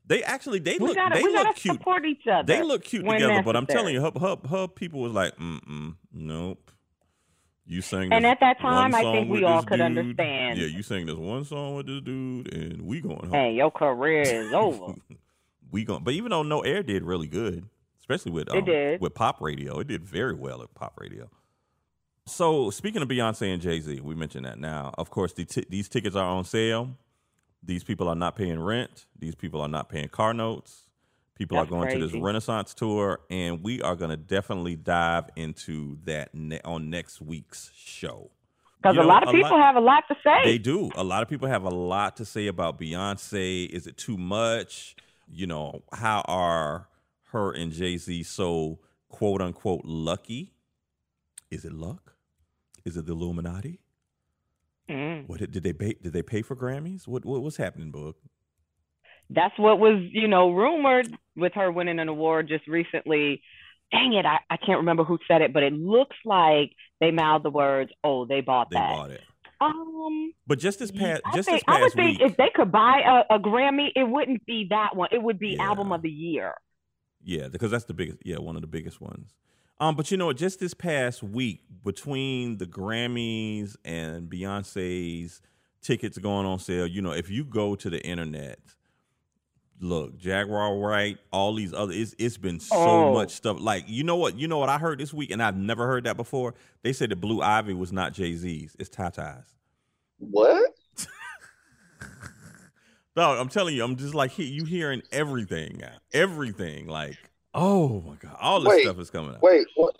They actually they We look gotta they look cute. support each other. They look cute together, but I'm telling you, her, her, her people was like, mm mm, nope, You sang, And at that time, I think we all could dude. understand. Yeah, you sang this one song with this dude, and we going home. Hey, your career is over. we going, but even though No Air did really good, especially with It um, did. with pop radio, it did very well at pop radio. So speaking of Beyonce and Jay Z, we mentioned that now. Of course, the t- these tickets are on sale. These people are not paying rent. These people are not paying car notes. People That's are going to this. Renaissance tour, and we are going to definitely dive into that ne- on next week's show. Because a know, lot of people have a lot to say. They do. A lot of people have a lot to say about Beyonce. Is it too much? You know, how are her and Jay Z so quote unquote lucky? Is it luck? Is it the Illuminati? Mm. What did they pay? Did they pay for Grammys? What what was happening, Boog? That's what was, you know, rumored with her winning an award just recently. Dang it, I, I can't remember who said it, but it looks like they mouthed the words, "Oh, they bought They that." bought it. Um, But just this past I, just think, this I would past think week, if they could buy a, a Grammy, it wouldn't be that one. It would be Yeah. album of the year. Yeah, because that's the biggest. Yeah, one of the biggest ones. Um, but you know, what? just this past week, between the Grammys and Beyonce's tickets going on sale, you know, if you go to the internet, look, Jaguar Wright, all these other, it's it's been so Oh. much stuff. Like, you know what? You know what I heard this week, and I've never heard that before. They said that Blue Ivy was not Jay Z's; it's Tata's. What? Dog, I'm telling you, I'm just like you hearing everything, everything. Like, oh my god, all this Wait, stuff is coming out. Wait, what?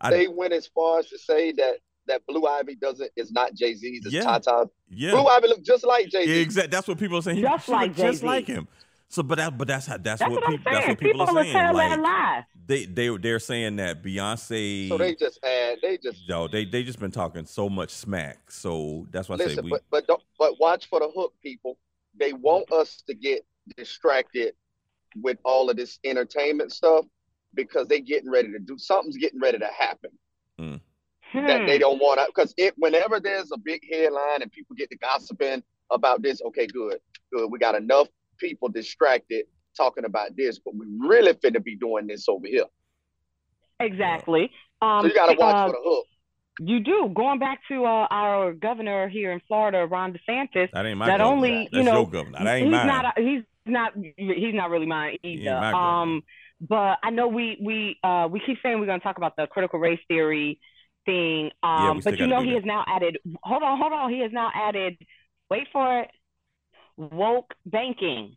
I- they went as far as to say that that Blue Ivy doesn't is not Jay Z's, it's Yeah. Tata. Yeah, Blue Ivy look just like Jay Z. exactly. That's what people are saying. He- Just she like just like him. So, but that, but that's how that's, That's what what people that's saying. what people, People are are saying. telling Like that lie. they they they're saying that Beyonce. So they just had they just yo, they they just been talking so much smack. So that's why I say we. but but don't but watch for the hook, people. They want us to get distracted with all of this entertainment stuff because they getting ready to do something's getting ready to happen. that Hmm. they don't want to because it whenever there's a big headline and people get to gossiping about this okay good good we got enough people distracted talking about this but we really finna be doing this over here Exactly. Um, so you got to watch uh, for the hook You do. Going back to uh, our governor here in Florida, Ron DeSantis. that ain't my that governor. only, That's you know, your governor. That ain't he's mine. not. He's not. He's not really mine either. my. Um, but I know we we uh we keep saying we're going to talk about the critical race theory thing. Um, we still but you know he that. has now added. Hold on, hold on. He has now added. Wait for it. Woke banking.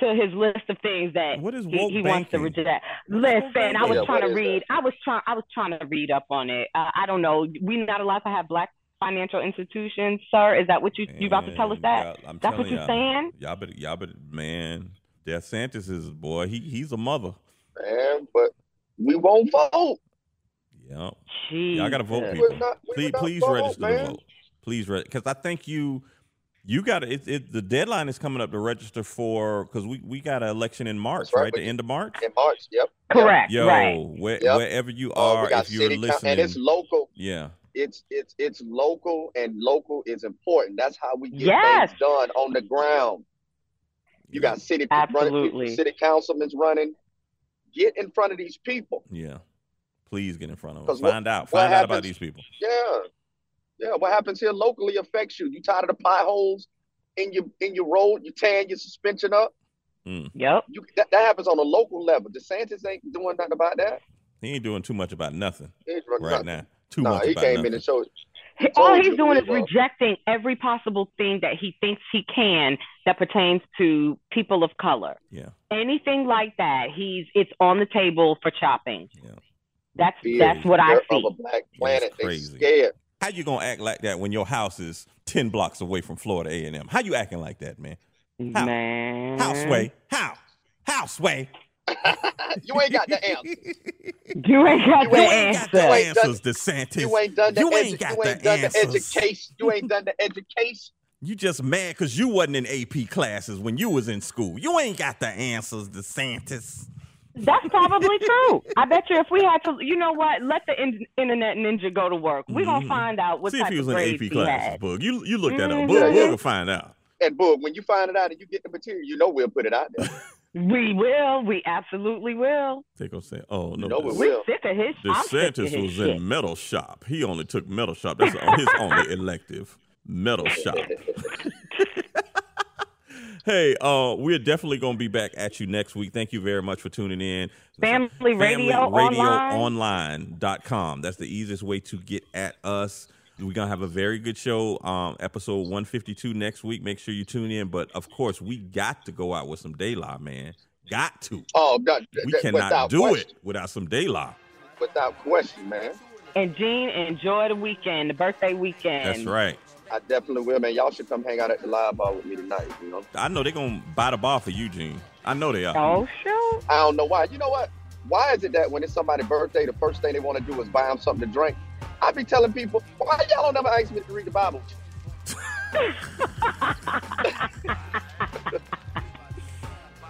To his list of things that What is he, woke he wants to banking? reject. What is Listen, I was? Yeah, trying to is read. I was trying. I was trying to read up on it. Uh, I don't know. We not allowed to have black financial institutions, sir. Is that what you you about to tell us that? I'm That's what you're y'all, saying? Y'all better, y'all better, man. DeSantis is boy. He he's a mother. man but we won't vote Yeah. Jeez. Y'all gotta vote, people. Not- please, please vote, register to vote. Please, register because I think you, you got to. It, it, the deadline is coming up to register for because we we got an election in March, right. right? The end of March. in march yep Correct. Yo, right. where, Yep. wherever you Uh, are, we got if you're city coun- listening, and it's local yeah, it's it's it's local and local is important that's how we get Yes. things done on the ground you got city running people, Absolutely. city councilmen's running get in front of these people yeah. Please get in front of them. 'Cause what- Find out. Find out about these people. Yeah. Yeah. What happens here locally affects you. You tired of the potholes in your in your road, you tearing your suspension up. Mm. Yep. You that, that happens on a local level. DeSantis ain't doing nothing about that. He ain't doing too much about nothing He right nothing. now. Too Nah, much he about came nothing. in and showed He- All he's you doing is rejecting every possible thing that he thinks he can that pertains to people of color. yeah, Anything like that, he's it's on the table for chopping. yeah. That's fear that's what I of see. a black planet. They crazy. scared. How you gonna act like that when your house is ten blocks away from Florida A and M? How you acting like that, man? How? Man. How sway? How? How sway? you ain't got the answer. You ain't got You the ain't got the answer. answers, DeSantis. You ain't done the You edu- ain't got you the ain't done the education. You ain't done the education. You just mad because you wasn't in AP classes when you was in school. You ain't got the answers, DeSantis. That's probably true. I bet you if we had to, you know what? Let the in- internet ninja go to work. We're gonna Mhm. find out what See if he was of in AP he classes. Boog. You you look that up. Mhm. Boog, Yeah, Boog yeah. will find out. And boom, when you find it out and you get the material, you know we'll put it out there. We will. We absolutely will. They gonna say, "Oh no, You know we this- We're will. sick of his. I'm sick DeSantis of his was shit. in metal shop. He only took metal shop. That's his only elective. Metal shop. hey, uh, we're definitely gonna be back at you next week. Thank you very much for tuning in. Family Radio Online. FamilyRadioOnline.com. That's the easiest way to get at us. We're gonna have a very good show, um, episode 152 next week. Make sure you tune in. But of course, we got to go out with some daylight, man. Got to. Oh, that, We that- cannot do question, it without some daylight. Without question, man. And Gene, enjoy the weekend, the birthday weekend. That's right. I definitely will, man. Y'all should come hang out at the live bar with me tonight. You know, I know they're gonna buy the bar for you, Gene. I know they are. Oh shoot! I don't know why. You know what? Why is it that when it's somebody's birthday, the first thing they want to do is buy them something to drink? I be telling people, why y'all don't never ask me to read the Bible?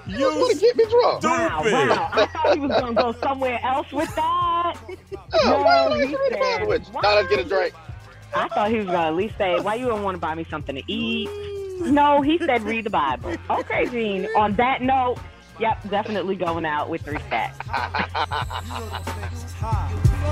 You just want to get me drunk. Wow, Stupid. wow! I thought he was gonna go somewhere else with that. Yeah, why No, don't I he you read the said, Bible with you? Now let's get a drink. I thought he was gonna at least say, "Why you don't want to buy me something to eat?" No, he said, "Read the Bible." Okay, Gene. On that note, yep, definitely going out with respect.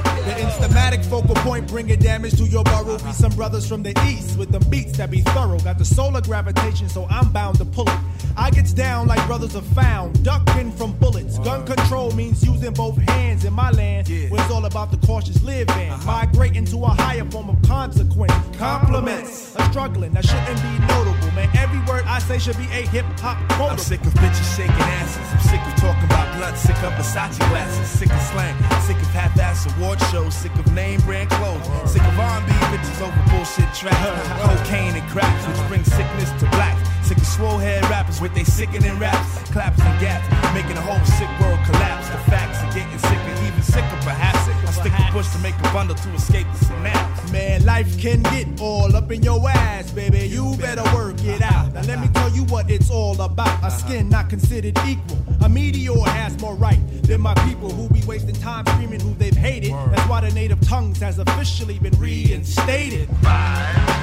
The instamatic focal point bringing damage to your burrow. Be some brothers from the east with them beats that be thorough. Got the solar gravitation, so I'm bound to pull it. I gets down like brothers are found, ducking from bullets. Gun control means using both hands in my land, where it's all about the cautious living. Uh-huh. Migrating to a higher form of consequence. Compliments are struggling, that shouldn't be notable, man. Every word I say should be a hip hop quote. I'm sick of bitches shaking asses. I'm sick of talking about blunt. Sick of Versace glasses. Sick of slang. Sick of half-ass award. Sick of name brand clothes. Sick of R&B bitches over bullshit tracks. Cocaine and cracks, which brings sickness to blacks. Sick of swole head rappers with they sickening raps, claps and gaps, making the whole sick world collapse. The facts are getting sicker, sicker perhaps. I stick a push to make a bundle to escape the synapse. Man, life can get all up in your ass, baby. You better work it out. Now let me tell you what it's all about. A skin not considered equal. A meteor has more right than my people who be wasting time screaming who they've hated. That's why the native tongues has officially been reinstated. Yeah.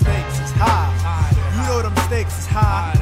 Stakes is high. You know them stakes is high.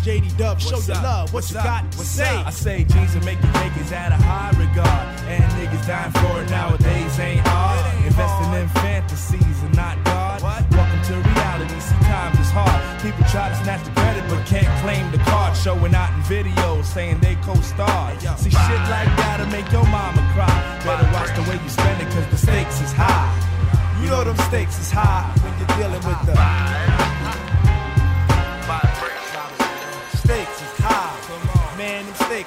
JD Dub, show your love. What you got to What's say? up? I say jeans and making is at a high regard. And niggas dying for it nowadays ain't hard. Investing in fantasies and not God. Welcome to reality. See, times is hard. People try to snatch the credit but can't claim the card. Showing out in videos saying they co-star. See, shit like that'll make your mama cry. Better watch the way you spend it cause the stakes is high. You know them stakes is high when you're dealing with the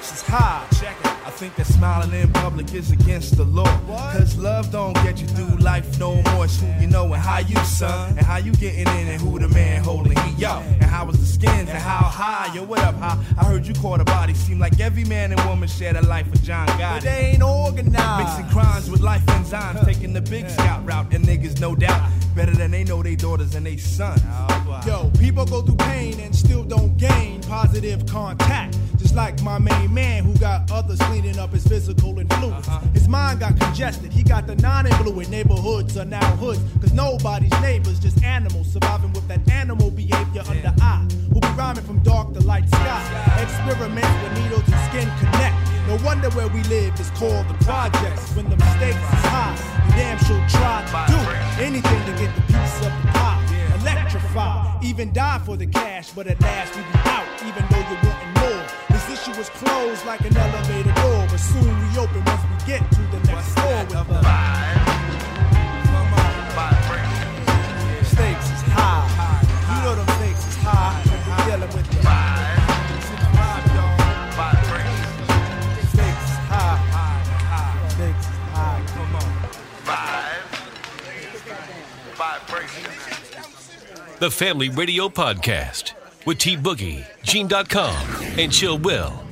Man, them stakes is high. Check it. I think that smiling in public is against the law. Cause love don't get you through life no more. It's who you know and how you, son. And how you getting in and who the man holding he, yo. And how was the skins and how high, yo, what up, how? I heard you caught a body. Seem like every man and woman shared a life with John But Gotti. they ain't organized. Mixing crimes with life enzymes, taking the big scout route, and niggas no doubt better than they know they daughters and they sons. Yo, people go through pain and still don't gain positive contact. Like my main man who got others cleaning up his physical influence. Uh-huh. His mind got congested. He got the non influent neighborhoods are now hoods. Cause nobody's neighbors, just animals surviving with that animal behavior under eye. Who be rhyming from dark to light sky. Experiments where needles and skin connect. No wonder where we live is called the projects. When the stakes is high, you damn sure try to do anything to get the piece of the pie. Electrify, even die for the cash, but at last we be out, even though you're wanting more issue closed like an elevator door, but soon once we get to the next floor with The Family Radio Podcast with T Boogie, Gene.com, and Chill Will.